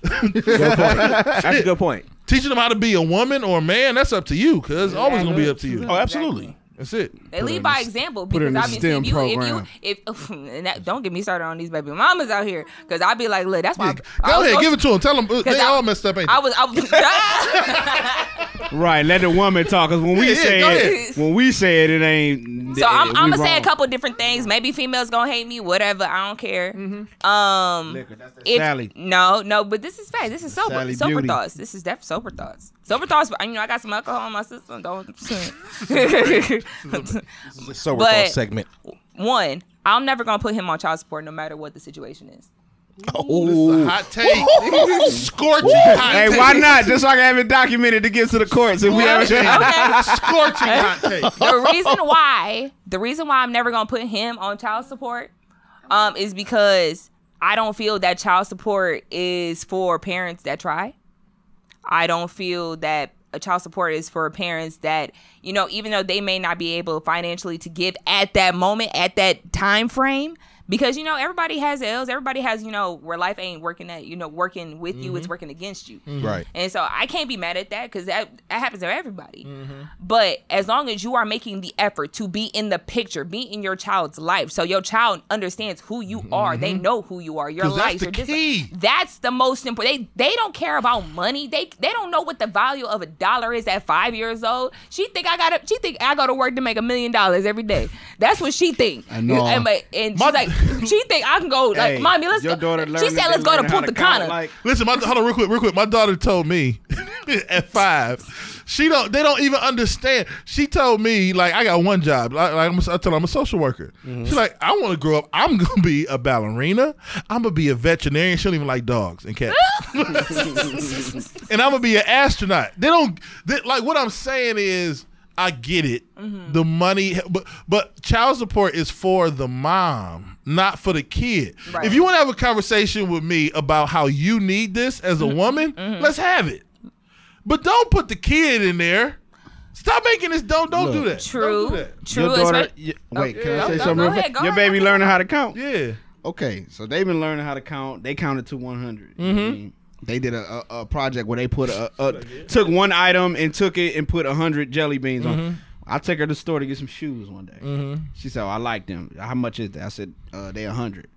Good point. That's a good point. Teaching them how to be a woman or a man, that's up to you, cuz it's always gonna be up to you. Oh, absolutely. That's it. They lead by example put her in because the obviously if STEM you, if you if and that, don't get me started on these baby mamas out here because I'd be like, look, that's why. I Go was ahead, give it to them. Tell them they 'cause I- all messed up, ain't? I was, I was. Right, let the woman talk. Cause when we Yeah, say go it, when we say it, it ain't. so I'm, I'm gonna say a couple different things. Maybe females gonna hate me, whatever. I don't care. Mm-hmm. Um, Liquor, that's that if, Sally. no, no, but this is fact. This is sober, Sally sober Beauty. thoughts. This is def sober thoughts. Sober thoughts. You know, I got some alcohol in my system. Don't. Sober But- thought segment. One, I'm never gonna put him on child support, no matter what the situation is. Oh, Hot take. Scorching hot Hey, take. why not? Just so I can have it documented to give to the courts if we ever Okay. Scorching hot take. the reason why the reason why I'm never gonna put him on child support um is because I don't feel that child support is for parents that try. I don't feel that a child support is for parents that you know even though they may not be able financially to give at that moment at that time frame because you know everybody has ills everybody has you know where life ain't working at you know working with you it's mm-hmm. working against you mm-hmm. right. and so I can't be mad at that because that, that happens to everybody. Mm-hmm. But as long as you are making the effort to be in the picture, be in your child's life, so your child understands who you mm-hmm. are, they know who you are, your 'Cause that's life, the your dis- key. That's the most important. They they don't care about money. They they don't know what the value of a dollar is at five years old. She think I got to She think I go to work to make a million dollars every day. That's what she think. I know. And, but- and she's like, she think I can go like, Hey, mommy, let's your go. daughter She said, let's go to learned how Punta count, Cana. Like, Listen, my, hold on, real quick, real quick. My daughter told me at five, she don't. They don't even understand. She told me like I got one job. Like, like I'm, a, I tell her I'm a social worker. Mm-hmm. She's like, I want to grow up. I'm gonna be a ballerina. I'm gonna be a veterinarian. She don't even like dogs and cats. and I'm gonna be an astronaut. They don't they, like what I'm saying is. I get it. The money, but but child support is for the mom, not for the kid. Right. If you want to have a conversation with me about how you need this as a woman, let's have it. But don't put the kid in there. Stop making this. Don't don't do that. True, Don't do that. true. your daughter. especially- y- wait, can yeah. I say Go- something? go real ahead, quick? go Your ahead. baby learning how to count. Yeah. Okay, so they've been learning how to count. They counted to 100. Mm-hmm. They did a, a, a project where they put a, a took one item and took it and put a hundred jelly beans Mm-hmm. on. I took her to the store to get some shoes one day. She said, oh, "I like them. How much is that?" I said, uh, "They a hundred.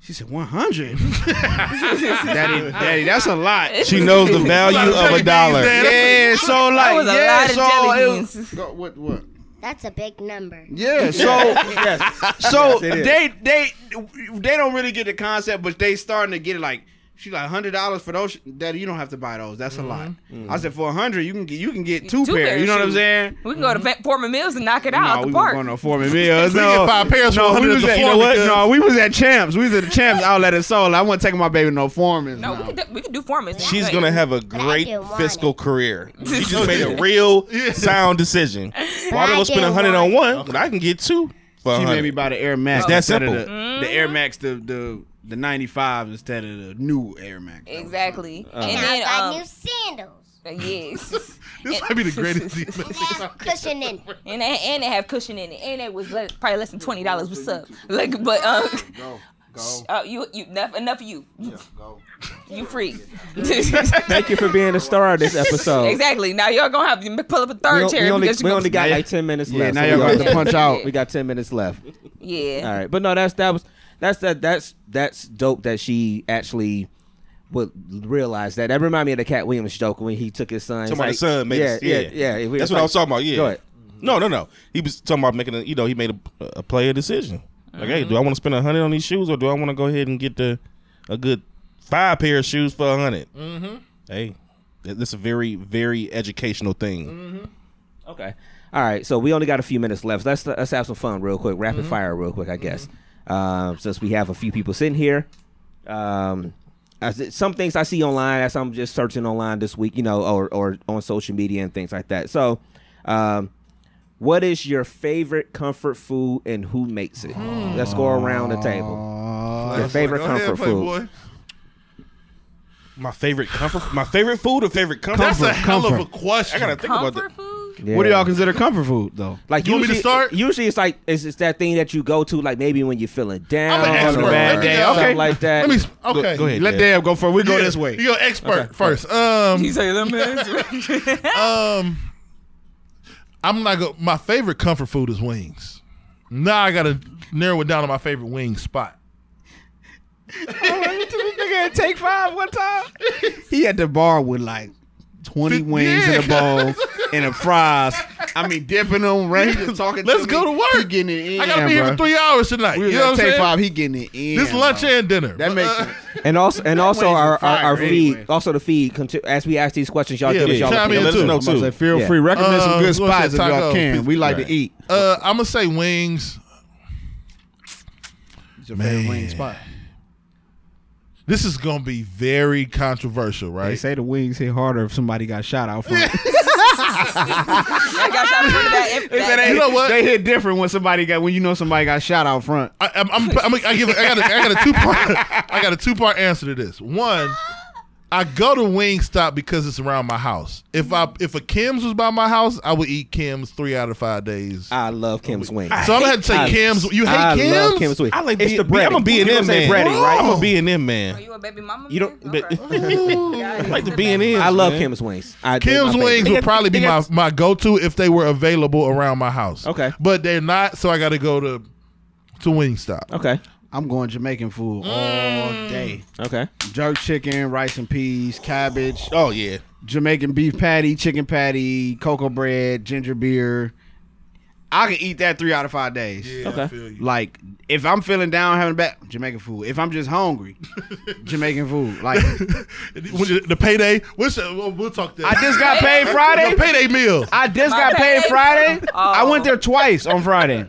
She said, 100? Daddy, daddy, that's a lot. She knows the value of a dollar. Yeah, so like, That was a yeah, lot of so jelly it was- beans. Go- what, what? That's a big number. Yeah, so so Yes, it is. they they they don't really get the concept, but they starting to get it. Like she's like hundred dollars for those. Daddy, you don't have to buy those. That's a mm-hmm. lot. Mm-hmm. I said for a hundred, you can get you can get two, Two pairs. pairs You know what I'm saying? We can go to mm-hmm. Van- Forman Mills and knock it out No, at we the weren't park. going to Forman Mills. We No, get five pairs for no, we was at the you know what? No, we was at Champs. We was at the Champs outlet at Soul. I wasn't taking my baby no Forman's. no, no. we can do, we can do Forman's. She's gonna have a great fiscal it. career. She just made a real sound decision. Why I do I spend a didn't hundred on want one when I can get two for a She made me buy the Air Max. It's that simple. The, the Air Max, the the the 95 instead of the new Air Max. exactly. Uh-huh. and Now I then got um, new sandals. yes, This might be the greatest deal. And they have cushion in it. and they, and they have cushion in it, and it was less, probably less than twenty dollars. What's up? Like, but um, Oh, you you enough enough of you. Go, You free. Thank you for being a star of this episode. exactly. Now y'all gonna have to pull up a third on- chair we only, because we you only got Now like ten minutes Yeah, left. now so y'all we gonna have got- to punch out. We got ten minutes left. yeah. All right, but no, that's that was that's that that's that's dope that she actually would realize that. That remind me of the Katt Williams joke when he took his son. About like- son made yeah, yeah, yeah. yeah, That's what like- I was talking about. Yeah. Go ahead. No, no, no. He was talking about making a. You know, he made a, a player decision. Like, hey, do I want to spend a hundred on these shoes, or do I want to go ahead and get the a good five pair of shoes for a 100 Mm-hmm. Hey, th- this is a very, very educational thing. Mhm okay. All right. So we only got a few minutes left. Let's let's have some fun real quick. Rapid Mm-hmm. fire real quick, I guess. Um, since we have a few people sitting here. Um, as it- some things I see online as I'm just searching online this week, you know, or or on social media and things like that. So, um, what is your favorite comfort food and who makes it? Let's go around the table. Your favorite Go ahead, comfort food. Playboy. My favorite comfort, my favorite food or favorite comfort. That's a food? hell of a question. I gotta think about Comfort that. food? What do y'all consider comfort food though? Like You want me to usually, start? usually it's like it's, it's that thing that you go to like maybe when you're feeling down I'm an expert. or Let me go. something Okay. like that. Let me. Okay. go ahead. Let Yeah. Deb go first. We go Yeah, this way. You go expert first. Um. You say them Um, I'm not go. My favorite comfort food is wings. Now I gotta narrow it down to my favorite wing spot. nigga take five one time. He at the bar with like twenty wings in a bowl and a fries. I mean, dipping them, right? He talking. Let's to go me. to work. He getting it in. I gotta be here bro. for three hours tonight. We you know what I'm saying? five. He getting it in. This lunch bro. and dinner. That makes uh, sense. And also, and also wings our, our, fire our feed, anyway. also the feed. Conti- as we ask these questions, y'all Yeah, give us y'all chime in. Let us know I'm to say, too. feel Yeah. free. Recommend some Uh, good spots if y'all can. We like Right. to eat. Uh, I'm gonna say wings. It's your favorite wing spot. This is gonna be very controversial, right? They right? say the wings hit harder if somebody got shot out front. I got shot in front of that. They that- You know what? They hit different when somebody got when you know somebody got shot out front. I, I'm, I'm, I'm, I give. I got. A, I got a two part. I got a two part answer to this. One, I go to Wingstop because it's around my house. If I if a Kim's was by my house, I would eat Kim's three out of five days. I love Kim's wings. so I'm gonna have to say I- Kim's. You hate I Kim's? love Kim's wings. I like it's B- the bread. I'm a B and M man. breading, right? I'm a B and M Are man. you a baby mama? You don't- man? but- Okay. I like the B and M. I love Kim's wings. I, they're Kim's my wings would probably be my, my go to if they were available around my house. Okay. but they're not, so I got to go to to Wingstop. Okay. I'm going Jamaican food all mm. day. Okay. Jerk chicken, rice and peas, cabbage, Oh yeah. Jamaican beef patty, chicken patty, cocoa bread, ginger beer. I can eat that three out of five days. Yeah, Okay. I feel you. Like if I'm feeling down, having a bad Jamaican food. If I'm just hungry, Jamaican food. Like the payday. What's the, we'll, we'll talk that. I just got paid Friday. the payday meal. I just My got paid pay- Friday. Oh. I Oh. went there twice on Friday.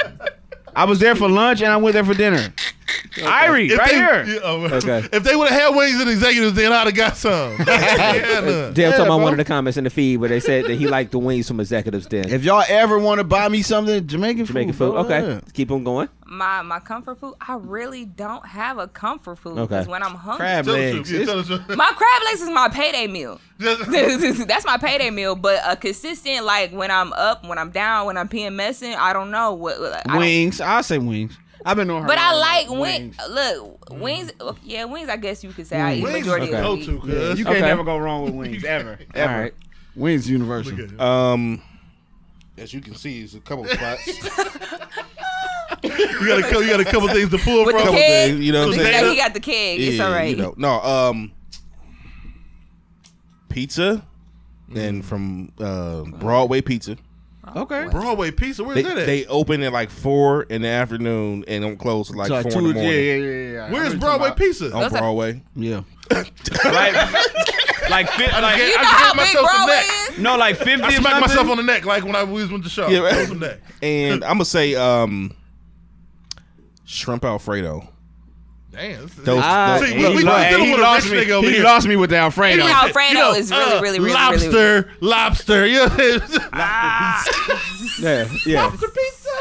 I was there for lunch and I went there for dinner. Irie, If right they, here. yeah, oh, Okay. If they would have had wings and executives, then I'd have got some. yeah, none. Dale talking about one of the comments in the feed where they said that he liked the wings from executives. Then If y'all ever want to buy me something, Jamaican, Jamaican food. food. Okay. yeah. Keep on going. My my comfort food. I really don't have a comfort food Okay. because when I'm hungry, Crab legs. truth. Yeah, tell the truth. my crab legs is my payday meal. That's my payday meal. But a consistent like when I'm up, when I'm down, when I'm PMSing, I don't know what. what- I don't- Wings. I say wings. I've been on her. But I like about wings. Look, wings. Yeah, wings. I guess you could say I eat Wings majority is of go the to, week. cuz. You can't Okay. never go wrong with wings ever. All Ever. right. Wings universal. Um, as you can see, it's a couple spots. You got a couple, you got a couple things to pull With the from. keg, things, you know what I'm Look at saying? that, he got the keg. it's all right. You know, no, um, pizza, and from uh, Broadway Pizza. Okay. Broadway pizza. Where's They, that at? they open at like four in the afternoon and don't close at like So like four two, in the yeah, morning yeah, yeah, yeah. I know Where's you're Broadway talking pizza? on Those are- Broadway. about. Yeah. like, like, fi- like I You know just how gave big myself some Broadway neck. is? no, like fifty. I or smacked myself on the neck like when I was with the show. Yeah, right. Throw some neck. And I'm gonna say um, shrimp Alfredo. Damn. this is- Those, those- See, He, we, we he lost me. nigga over He here. lost me with the Alfredo. Maybe Alfredo You know, is really, uh, really, really, lobster, really. lobster. Yeah. Yeah. Yeah.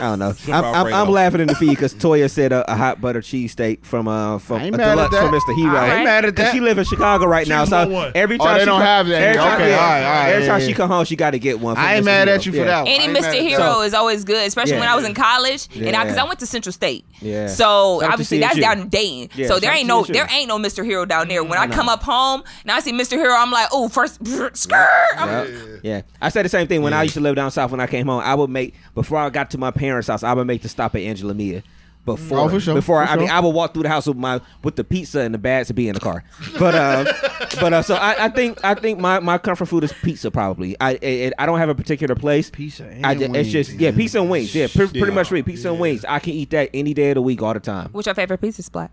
I don't know. I'm, I'm, I'm laughing in the feed because Toya said a, a hot butter cheesesteak from uh from a deluxe that. from Mr. Hero. I ain't mad at that. She live in Chicago right now, so one. every Oh, time they she don't come- have that Every time, Okay, yeah, all right, all right, every time yeah. she come home, she got to get one. From I ain't Mr. mad Hero. at you for Yeah. that. one. Any ain't Mr. at Hero is always good, especially Yeah. when I was in college, and Yeah. because I, went to Central State. Yeah. So Shout obviously that's CSU. down in Dayton. Yeah, so there ain't no there ain't no Mr. Hero down there. When I come up home, now I see Mr. Hero, I'm like, oh, first skirt. I'm- Yeah, I said the same thing when I used to live down south. When I came home, I would make before I got to my parents' house, I would make the stop at Angela Mia. Before, Oh, for sure, before for I mean, sure. I would walk through the house with my with the pizza and the bags to be in the car. But uh, but uh, so I, I think I think my, my comfort food is pizza. Probably I it, I don't have a particular place. Pizza and I, ju- it's wings, just yeah, man. pizza and wings. Yeah, pre- pretty much free pizza and wings. I can eat that any day of the week, all the time. What's your favorite pizza spot?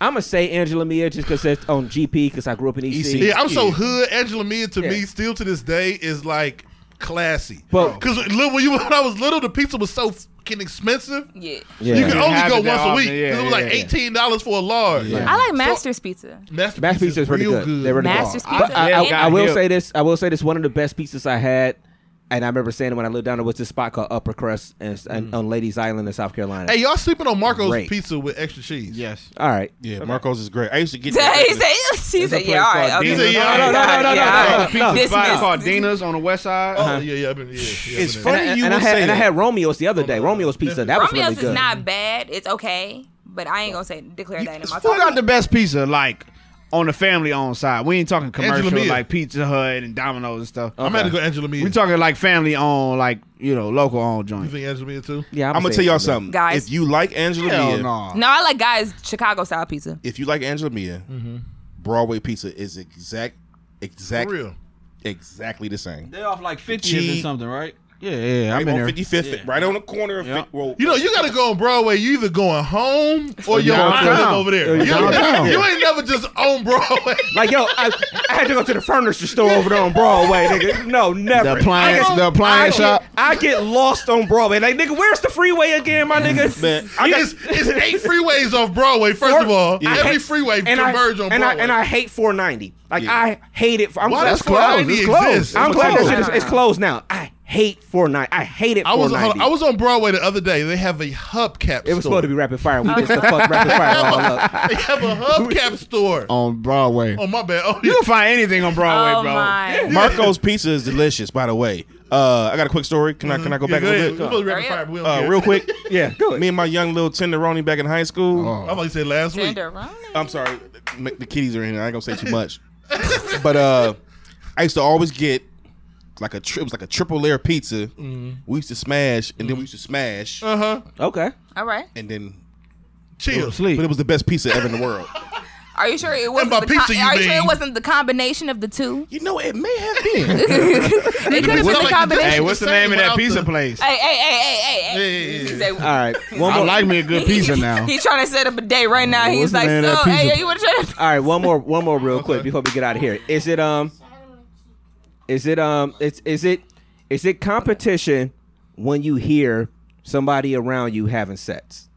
I'm gonna say Angela Mia just because it's on GP because I grew up in EC. Yeah, I'm so hood. Angela Mia to Yeah. me still to this day is like classy. But- because when you when I was little, the pizza was so fucking expensive. Yeah. Yeah. You could Didn't only go it that once a often, week. yeah, 'cause it was yeah, like eighteen dollars for a large. I like Master's Pizza. Master's, Master Pizza is really real good. They're really Master's good. Pizza. But I, I, I will say this. I will say this. One of the best pizzas I had, and I remember saying when I lived down there was this spot called Upper Crust and, and mm. on Ladies Island in South Carolina. Hey, y'all sleeping on Marco's Great. pizza with extra cheese? Yes. All right. Yeah, Marcos is great. I used to get he that. said, he said, yeah, all right. called Okay. Dina's. He said, yeah, no, no, no, no, no, Yeah, no, no, no. Dismissed. Spot called Dina's on the west side. Oh uh-huh. yeah, yeah. I've been, yeah, yeah It's I've been funny. And, I- you and I would had say and I that. had Romeo's the other day. Romeo's pizza that was Romeo's really good. is not bad. It's okay, but I ain't gonna say declare that in my Who got the best pizza? Like on the family owned side. We ain't talking commercial like Pizza Hut and Domino's and stuff. I'm gonna go Angela Mia. We talking like family owned, like you know, local owned joint. You joint. think Angela Mia too? Yeah, I'm gonna tell y'all something, Guys. If you like Angela Hell Mia, no. No, I like guys Chicago style pizza. if you like Angela Mia, mm-hmm. Broadway pizza is exact, For exact, real. exactly the same. They're off like 50 Cheese. or something, right? Yeah, yeah. Right I'm in on there. 55th, right on the corner of Yeah. 50, well, You know, you got to go on Broadway. You either going home or you're on downtown. Over there. Or You, downtown. you ain't never just on Broadway. Like yo, I, I had to go to the furniture store over there on Broadway, nigga. No, never. The appliance- I get- the appliance I get- shop. I get lost on Broadway. Like nigga, where's the freeway again, my nigga? Man, I got- it's, it's eight freeways off Broadway. First Four- of all, I every hate- freeway and I, converge on and I, Broadway. and I hate 490. Like Yeah. I hate it. I'm Why glad does closed. 490 It's closed. exist? I'm glad that shit is it's closed now. I hate 490. I hate it. I was on, I was on Broadway the other day. They have a hubcap. Store. It was store. supposed to be rapid fire. We just the fuck rapid fire all up. They have a hubcap store. on Broadway. Oh my bad. Oh, You can find anything on Broadway, Oh bro. my! Marco's pizza is delicious, by the way. Uh, I got a quick story. Can I can I go Mm-hmm. Yeah, back go a ahead. little We're bit? to be rapid fire, but we don't Uh, real quick, Yeah, go ahead. me and my young little tenderoni back in high school. Oh. I'm about to say last week. Tenderoni. I'm sorry, the kitties are in here. I ain't gonna say too much, but uh, I used to always get like a tri- it was like a triple layer pizza. Mm-hmm. We used to smash, and then we used to smash, Uh huh. Okay. All right. and then Chill. Sleep. but it was the best pizza ever in the world. Are you sure it wasn't by the pizza, you are you sure mean- it wasn't the combination of the two? You know, it may have been. It could have been the the combination. Hey, what's the name of that pizza the- place? Hey, hey, hey, hey, hey, Yeah, hey. yeah, He yeah. said- All right. One I more. like me a good pizza now. He's trying to set up a day right now. He's What's the like, name of so, that hey, you want to try to? All right. One more. One more, real quick before we get out of here. Is it um? Is it um? It's is it is it competition when you hear somebody around you having sex?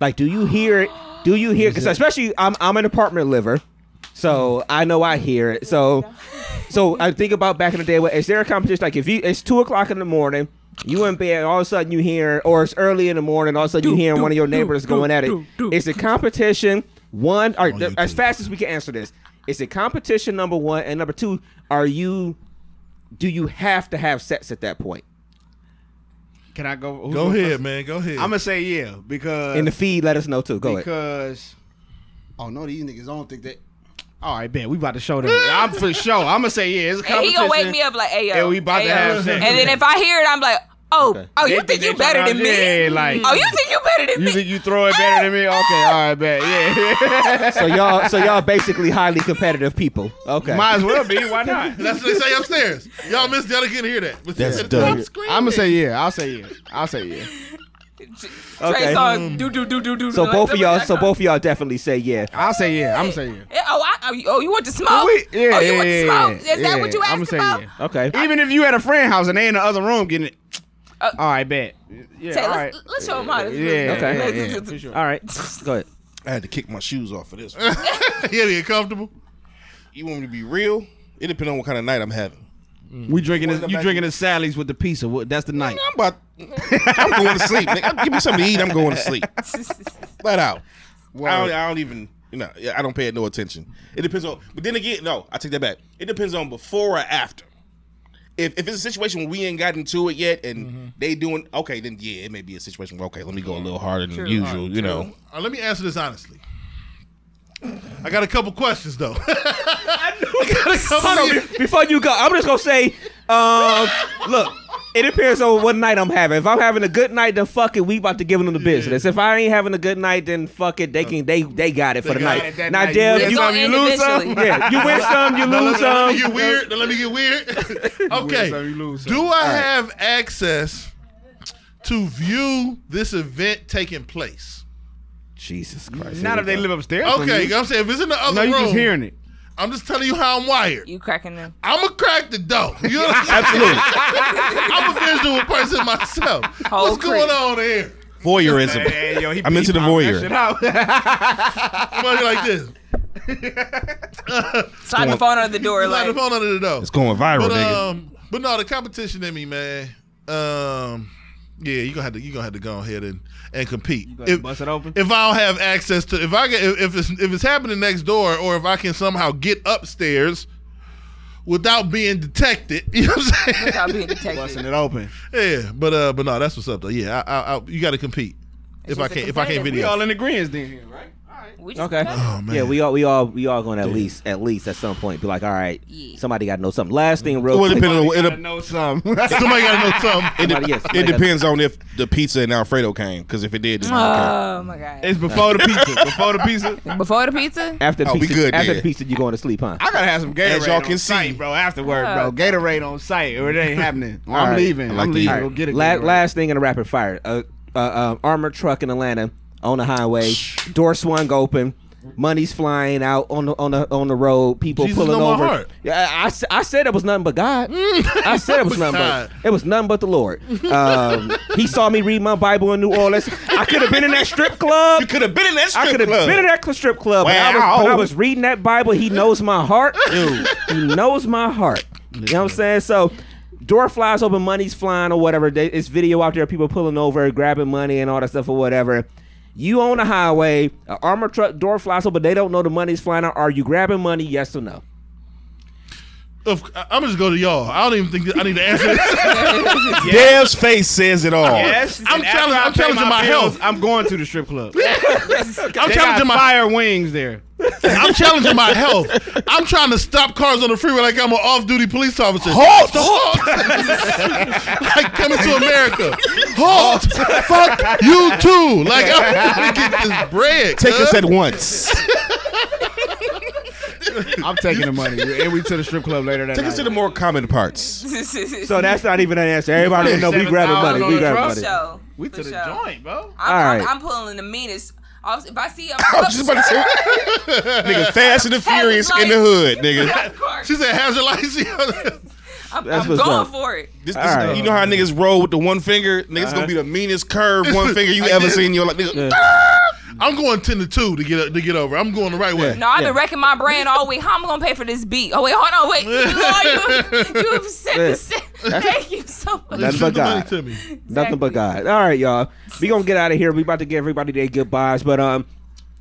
Like, do you hear it? Do you hear? Because especially, I'm I'm an apartment liver, so I know I hear it. So, so I think about back in the day. what- Is there a competition? Like, if you it's two o'clock in the morning, you in bed, all of a sudden you hear, or it's early in the morning, all of a sudden you hearing one of your neighbors going at it. Is it competition? One, or YouTube. as fast as we can answer this, is it competition number one, and number two, are you? Do you have to have sex at that point? Can I go? Go ahead, first? man. Go ahead. I'm gonna say yeah because In the feed, let us know too. Go ahead. because oh no, these niggas don't think that. All right, bet we about to show them. I'm for sure. I'm gonna say yeah. It's a And competition. he gonna wake me up like, hey yo, And we about hey, to yo. have sex. And then if I hear it, I'm like, oh, Okay. oh, you They think they you better than me? Yeah, like Oh, you think you better than you me? You think you throw it better than me? Okay, all right, bet. Yeah, So y'all, so y'all basically highly competitive people. Okay. might as well be. Why not? That's what they say upstairs. Y'all Miss Y'all didn't hear that. But That's at dope. top screen, I'm gonna say yeah. I'll say yeah. I'll say yeah. Trey Okay. Songz, do do do do do. So like both of y'all, so both of y'all definitely say yeah. I'll say yeah. I'm gonna say yeah. Yeah, Oh, I, oh, you- oh, want to smoke? Oh, we- yeah, oh, you yeah, want to yeah, smoke? Is yeah, that what you I'ma asked say about? yeah. Okay. Even if you at a friend house and they in the other room getting it. Uh, all right, bet. Yeah, Tay, all let's, right. let's show him how. this Yeah, Okay. yeah, yeah, for sure. All right. Go ahead. I had to kick my shoes off for this. he had to get comfortable. you want me to be real? It depends on what kind of night I'm having. We drinking this. What's the You back- drinking the Sally's with the pizza. What- That's the night. I'm about I'm going to sleep. Nigga. Give me something to eat. I'm going to sleep. Flat out. I don't, I don't even. You know, I don't pay it no attention. It depends on. But then again, no, I take that back. It depends on before or after. If, if it's a situation where we ain't gotten to it yet and Mm-hmm. they doing okay, then yeah, it may be a situation where okay, let me go a little harder than True. usual. You know, Uh, let me answer this honestly. I got a couple questions though. I got a couple Hold on, before you go, I'm just gonna say, um, look, it depends on what night I'm having. If I'm having a good night, then fuck it, we about to give them the business. If I ain't having a good night, then fuck it, they can they they got it for the night. it that Now, night. Dev, It's you, gonna end yeah, you win some, you Now, lose let, let me some. get weird. Now, let me get weird. okay. some, you lose some. Do I have access to view this event taking place? Jesus Christ! Not if they live upstairs. Okay, you. I'm saying if it's in the other No, you room, just hearing it. I'm just telling you how I'm wired. You cracking them. I'm gonna crack the door. You know what I'm saying? Absolutely. I'm a visual person myself. Whole What's going on here? voyeurism. Hey, yo, he- I'm he into the popped that voyeur. shit out. I'm gonna like this. Slide the phone under the door. Slide Like, the phone under the door. It's going viral, But nigga. um, but no, the competition in me, man. Um, yeah, you gonna have to you gonna have to go ahead and and compete. If, bust it open? if I don't have access to, if I get if, if it's if it's happening next door, or if I can somehow get upstairs without being detected, you know what I'm saying? without being detected. Busting it open. Yeah, but uh, but no, that's what's up though. Yeah, I, I, I, you got to compete. If I can't, if I can't competitive- we all in agreement then, here, right? We just Okay. oh man, Yeah, we all we all we all going to at least at least at some point be like, all right, Yeah. somebody got to know something. Last thing, real Well, it quick. depends on Gotta it, know something. somebody got to know something. it, Somebody- yes, it somebody got- depends on if the pizza and Alfredo came. Because if it did, then I don't care. Oh my god. it's before the pizza. Before the pizza. Before the pizza? After the Oh, we pizza, good after then. the pizza, you going to sleep, huh? I gotta have some Gatorade As y'all on can site, see. bro. Afterward, bro. Oh. Gatorade on site, or it ain't happening. I'm leaving. I like I'm leaving. Go get it. Last thing in a rapid fire, uh, uh, uh, armored truck in Atlanta on the highway, door swung open. Money's flying out on the on the on the road. People Jesus pulling over. Yeah, I, I said it was nothing but God. I said it was nothing but it was nothing but the Lord. Um, he saw me read my Bible in New Orleans. I could have been in that strip club. You could have been in that strip I could have been in that strip club. When, I was, Wow. when I was reading that Bible, he knows my heart. he knows my heart. You know what I'm saying? So, door flies open, money's flying or whatever. It's video out there, people pulling over, grabbing money and all that stuff or whatever. You own a highway, an armor truck door flies open, but they don't know the money's flying out. Are you grabbing money? Yes or no? Of, I'm just go to y'all. I don't even think that I need to answer this. Dev's face says it all. Yes, I'm challenging- I I'm challenging my bills, health. I'm going to the strip club. I'm They got challenging my fire wings there. I'm challenging my health. I'm trying to stop cars on the freeway like I'm an off-duty police officer. Halt! Halt! like coming to America. Halt! Fuck you too. Like I'm trying to get this bread. Take us at once. I'm taking the money. And we to the strip club later that Take night. us to the more common parts. So that's not even an answer. Everybody will know we grabbing money. We grabbing For money. sure. we For to the sure. joint, bro. I'm, All I'm. I'm pulling the meanest. If I see a I was just about to say, nigga, Fast and the Furious in the hood, nigga. of course. She said hazard lights. I'm, That's I'm what's going up. for it. This, this, All right. You know how niggas roll with the one finger? Niggas gonna uh-huh. be the meanest curve one finger you ever seen in your life. Nigga, I'm going ten to two to get to get over. I'm going the right way. No, I've Yeah. been wrecking my brain all week. How am I gonna pay for this beat? Oh wait, hold on, wait. You, you, you've sent Yeah. the sent. Thank you so much. Nothing but the money God. to me. Nothing but God. All right, y'all. We gonna get out of here. We about to give everybody their goodbyes, but um,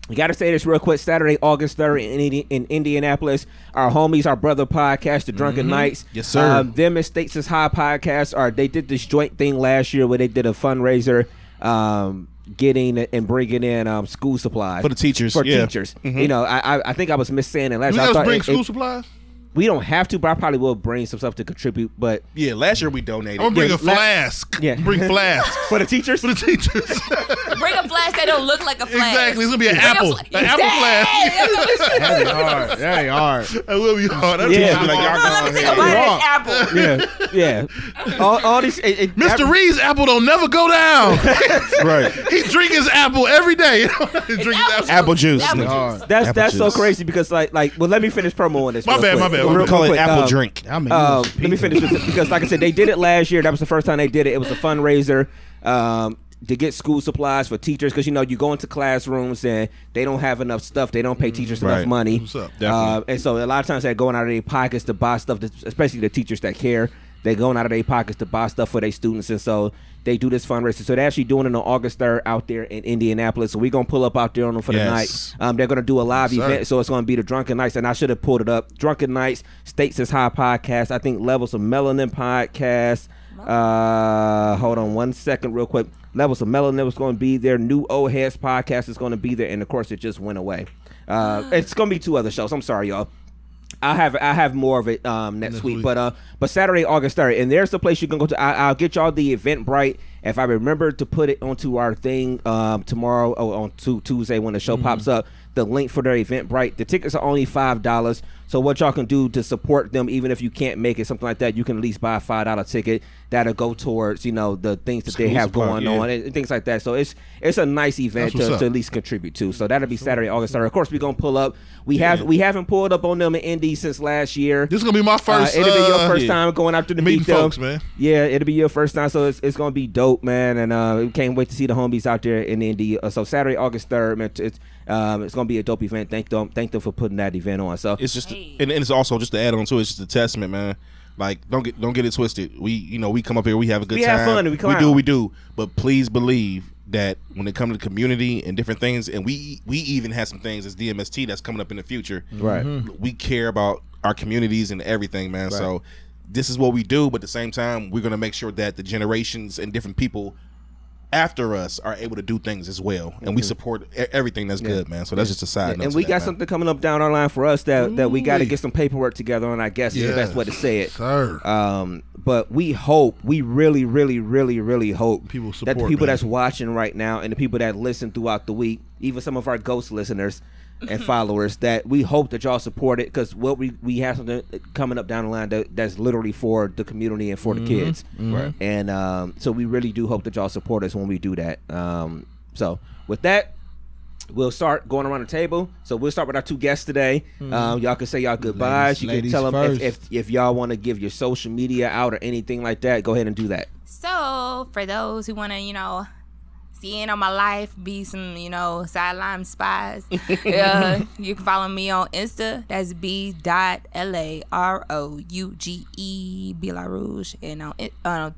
we got to say this real quick. Saturday, August third, in, Indi- in Indianapolis, our homies, our brother podcast, the Drunken Knights. Yes, sir. Um, them and States is High podcast are they did this joint thing last year where they did a fundraiser. Um, getting and bringing in um school supplies For the teachers, For yeah. teachers, you know, I I, think I was miss saying it last. You. Guys bring it- school it- supplies? We don't have to, but I probably will bring some stuff to contribute. But yeah, last year we donated. I'm gonna bring Yeah, a la- flask. Yeah. Bring flasks for the teachers, for the teachers. Bring a flash that don't look like a flash. exactly. It's gonna be an Bring apple. fla- An apple flask. Exactly. That ain't hard. That ain't hard. That will be hard. That'll Yeah. be Be like, hard. y'all Let go me take a bite of apple. yeah, yeah. All, all these, it, it, Mr. Reed's apple don't never go down. right. he drink his apple every day. he drink his apple. Apple juice. Apple juice. That's Apple that's so crazy because like like well let me finish promo on this. My bad, my bad. Real We call it apple um, drink. I mean, Um, let me finish this because, like I said, they did it last year. That was the first time they did it. It was a fundraiser um, to get school supplies for teachers because you know you go into classrooms and they don't have enough stuff. They don't pay teachers enough Right. money, What's up? Uh, and so a lot of times they're going out of their pockets to buy stuff, that, especially the teachers that care. They going out of their pockets to buy stuff for their students, and so they do this fundraiser. So they're actually doing it on August third out there in Indianapolis. So we're gonna pull up out there on them for the night. Um, they're gonna do a live Yes, sir. event, so it's gonna be the Drunken Nights, and I should have pulled it up. Drunken Nights, States is High podcast. I think Levels of Melanin podcast. Uh, hold on one second, real quick. Levels of Melanin was going to be there. New Old Heads podcast is going to be there, and of course, it just went away. Uh, it's going to be two other shows. I'm sorry, y'all. I have I have more of it um, next, Next week, week. but uh, but Saturday, August third, and there's the place you can go to. I, I'll get y'all the Eventbrite if I remember to put it onto our thing um, tomorrow or on tu- Tuesday when the show pops up. The link for their Eventbrite. The tickets are only five dollars. So what y'all can do to support them, even if you can't make it, something like that, you can at least buy a five dollar ticket that'll go towards you know the things that they have plug, going yeah. on and, and things like that. So it's it's a nice event to, to at least contribute to. So that'll be Saturday, August third. Of course, we're gonna pull up. We have we haven't pulled up on them in Indy since last year. This is gonna be my first. Uh, it'll be your uh, first time going out to the meeting meet folks, man. Yeah, it'll be your first time, so it's, it's gonna be dope, man. And uh, we can't wait to see the homies out there in Indy. Uh, so Saturday, August third, man. It's um, it's gonna be a dope event. Thank them, thank them for putting that event on. So It's just, Hey. And, and it's also just to add on to it. It's just a testament, man. Like, don't get don't get it twisted. We, you know, we come up here, we have a good We time, have fun and we clown. do what we do. But please believe that when it comes to the community and different things, and we we even have some things as DMST that's coming up in the future. Right. Mm-hmm. We care about our communities and everything, man. So this is what we do, but at the same time, we're gonna make sure that the generations and different people after us are able to do things as well, and we support everything that's good, man. So that's just a side note. and we that, got man. something coming up down our line for us that that we got to get some paperwork together on. I guess is the best way to say it. sir. Um, but we hope, we really, really, really, really hope People that the people man. that's watching right now and the people that listen throughout the week, even some of our ghost listeners and followers, that we hope that y'all support it because what we we have something coming up down the line that, that's literally for the community and for the kids, Right. and um, so we really do hope that y'all support us when we do that. Um, so with that. We'll start going around the table. So we'll start with our two guests today. Um, y'all can say y'all goodbyes. you can tell them if, if if y'all want to give your social media out or anything like that, go ahead and do that. So for those who want to, you know, see in on my life, be some, you know, sideline spies, uh, you can follow me on Insta. That's b dot l a r o u g e B La Rouge, and on on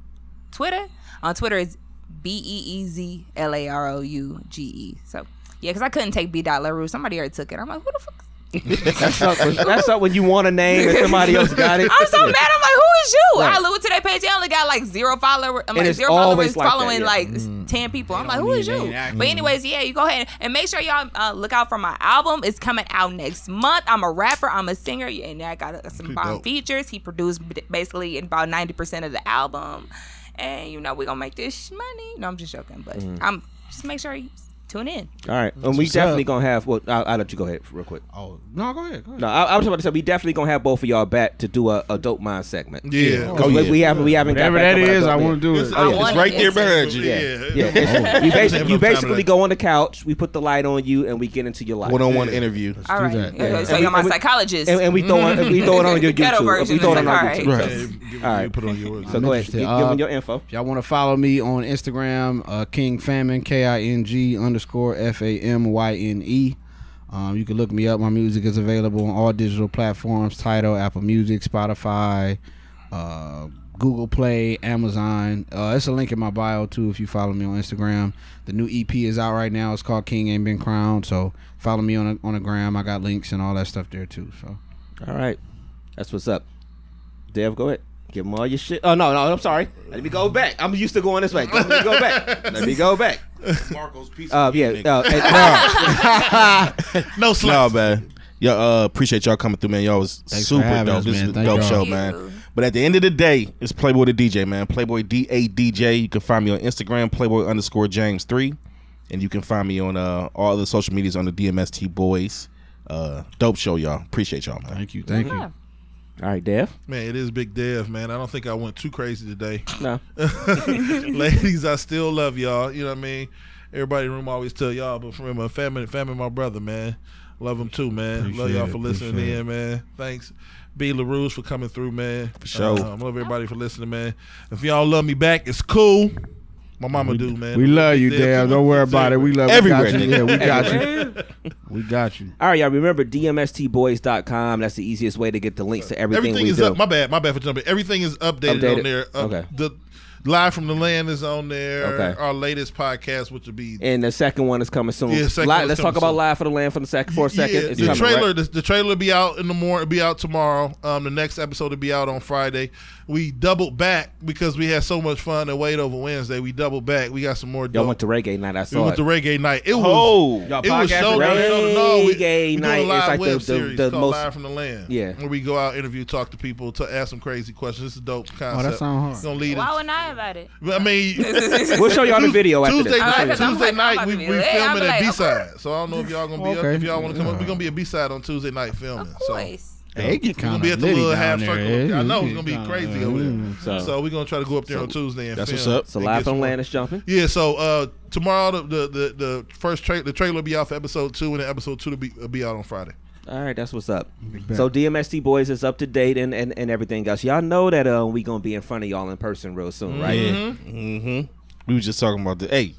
Twitter, on Twitter it's b e e z l a r o u g e. So yeah, because I couldn't take b dot La Rouge. Somebody already took it. I'm like, who the fuck? That's up, when, that's up when you want a name and somebody else got it. I'm so mad. I'm like, who is you? Right. I look to their page. They only got like zero followers. I'm And like it's zero always followers like that, following yeah. like s- ten people. I'm like, who need is it, you? ain't. But anyways, yeah, you go ahead and make sure y'all uh, look out for my album. It's coming out next month. I'm a rapper. I'm a singer, and I got uh, some bomb dope. features. He produced basically about ninety percent of the album, and you know we're gonna make this money. No, I'm just joking, but Mm. I'm just make sure you tune in. All right, and we definitely up. gonna have. Well, I'll, I'll let you go ahead real quick. Oh no, go ahead. Go ahead. No, I, I was about to say we definitely gonna have both of y'all back to do a, a dope mind segment. Yeah. 'Cause Oh, we, yeah. we haven't we haven't Whatever got that back up with is, our I want to do it. I Oh, yeah, it's right there behind you. Yeah, Yeah. yeah. You basically, you basically go on the couch. We put the light on you, and we get into your life. One on one Yeah. interview. All right, that. Okay, Yeah. so you're my psychologist. and, and we throw it, we throw it on your Ghetto YouTube. We throw it is on our YouTube. right. Right. Yeah, give- All right. put on yours. So go ahead, interested. give, give them your info. Y'all want to follow me on Instagram, uh, King Famyne, K I N G underscore F A M Y N E. Um, you can look me up. My music is available on all digital platforms: Tidal, Apple Music, Spotify, uh, Google Play, Amazon. Uh, it's a link in my bio too if you follow me on Instagram. The new EP is out right now. It's called King Ain't Been Crowned. So follow me on a, on the gram. I got links and all that stuff there too. So All right, that's what's up. Dev, go ahead. Give them all your shit. Oh no, no, I'm sorry. Let me go back. I'm used to going this way. Let me go back. Let me go back. Marco's piece. Uh, yeah. Uh, and- No No, slaps. man. Y'all uh, appreciate y'all coming through, man. Y'all was Thanks for super having dope. us, this man. is a Thank dope y'all. show, Thank man. you. But at the end of the day, it's Playboy the DJ, man. Playboy D A DJ. You can find me on Instagram, Playboy underscore James three, and you can find me on uh, all the social medias on the DMST Boys. Uh, dope show, y'all. Appreciate y'all, man. thank you, thank Yeah. you. All right, Dev. Man, it is Big Dev, man. I don't think I went too crazy today. No. Ladies, I still love y'all. You know what I mean? Everybody in the room always tell y'all, but from my family, family, my brother, man. Love him too, man. love y'all it, for listening appreciate in, man. Thanks. B LaRouge for coming through, man. For sure. Um, love everybody for listening, man. If y'all love me back, it's cool. My mama do, man. We love you, There, Dad. Don't worry about it. We love Everywhere, you. nigga. Yeah, we got you. We got you. All right, y'all. Remember dmstboys.com. That's the easiest way to get the links to everything, Everything we is do. up. My bad. My bad for jumping. Everything is updated, Updated. on there. Uh, Okay. The live from the land is on there. Okay. Our latest podcast, which will be and the second one is coming soon. Yeah, second Li- one let's coming talk about soon. live for the land for the second for a second. Yeah, It's the coming, trailer, right? the, the trailer will be out in the morning. Be out tomorrow. Um, the next episode will be out on Friday. We doubled back because we had so much fun and wait over Wednesday. We doubled back. We got some more. Y'all dope- went to reggae night. I we saw went to reggae night. It was. Oh, Y'all It was podcast show today? no, no, we, Reggae we do night a is like the- web the- series the called most- Live from the Land. Yeah. where we go out, interview, talk to people, to ask some crazy questions. It's a dope oh, concept. sound hard. It's gonna lead. Why wouldn't I about it? I mean, We'll show y'all the video after Tuesday this. night. Tuesday like, night, we to we filming I'm at B side, So I don't know if y'all gonna be up. If y'all want to come up, we gonna be at B side on Tuesday night filming. Of So course. Hey, it get we're gonna be at the little down half there. circle. I know it's gonna be crazy over there. So- So we're gonna try to go up there on Tuesday and that's film. what's up. So and live get from some- land is jumping. Yeah, so uh, tomorrow the, the the the first tra- the trailer will be out for episode two, and then episode two will be will be out on Friday. All right, that's what's up. So DMST Boys is up to date and, and, and everything else. Y'all know that uh, we gonna be in front of y'all in person real soon, right? Mm-hmm. We was just talking about the. Hey,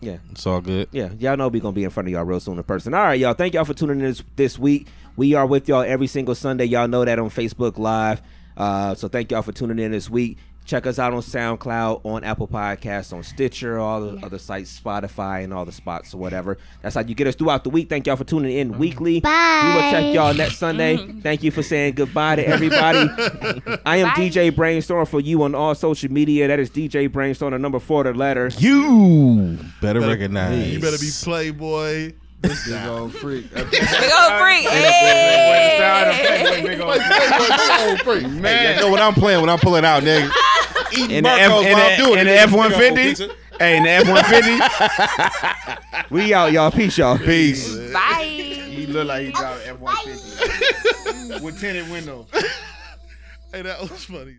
Yeah. it's all good. Yeah, y'all know we gonna be in front of y'all real soon in person. All right, y'all. Thank y'all for tuning in this, this week. We are with y'all every single Sunday. Y'all know that on Facebook Live. Uh, so thank y'all for tuning in this week. Check us out on SoundCloud, on Apple Podcasts, on Stitcher, all the other sites, Spotify, and all the spots or whatever. That's how you get us throughout the week. Thank y'all for tuning in weekly. Bye. We will check y'all next Sunday. Thank you for saying goodbye to everybody. I am Bye. DJ Brainstorm for you on all social media. That is DJ Brainstorm, the number four, the letter. You better, Better- recognize. You better be Playboy. Big old freak. Big old freak. Hey. Playboy, big old freak. Man, you know what I'm playing when I'm pulling out, nigga. Eating In the F- Barcodes in while the- I'm doing in it, the nigga. F-150? Big old pizza. Hey, in the F one fifty, We out, y'all. Peace, y'all. Peace. Bye. he look like he got an F one fifty with tinted windows. Hey, that was funny.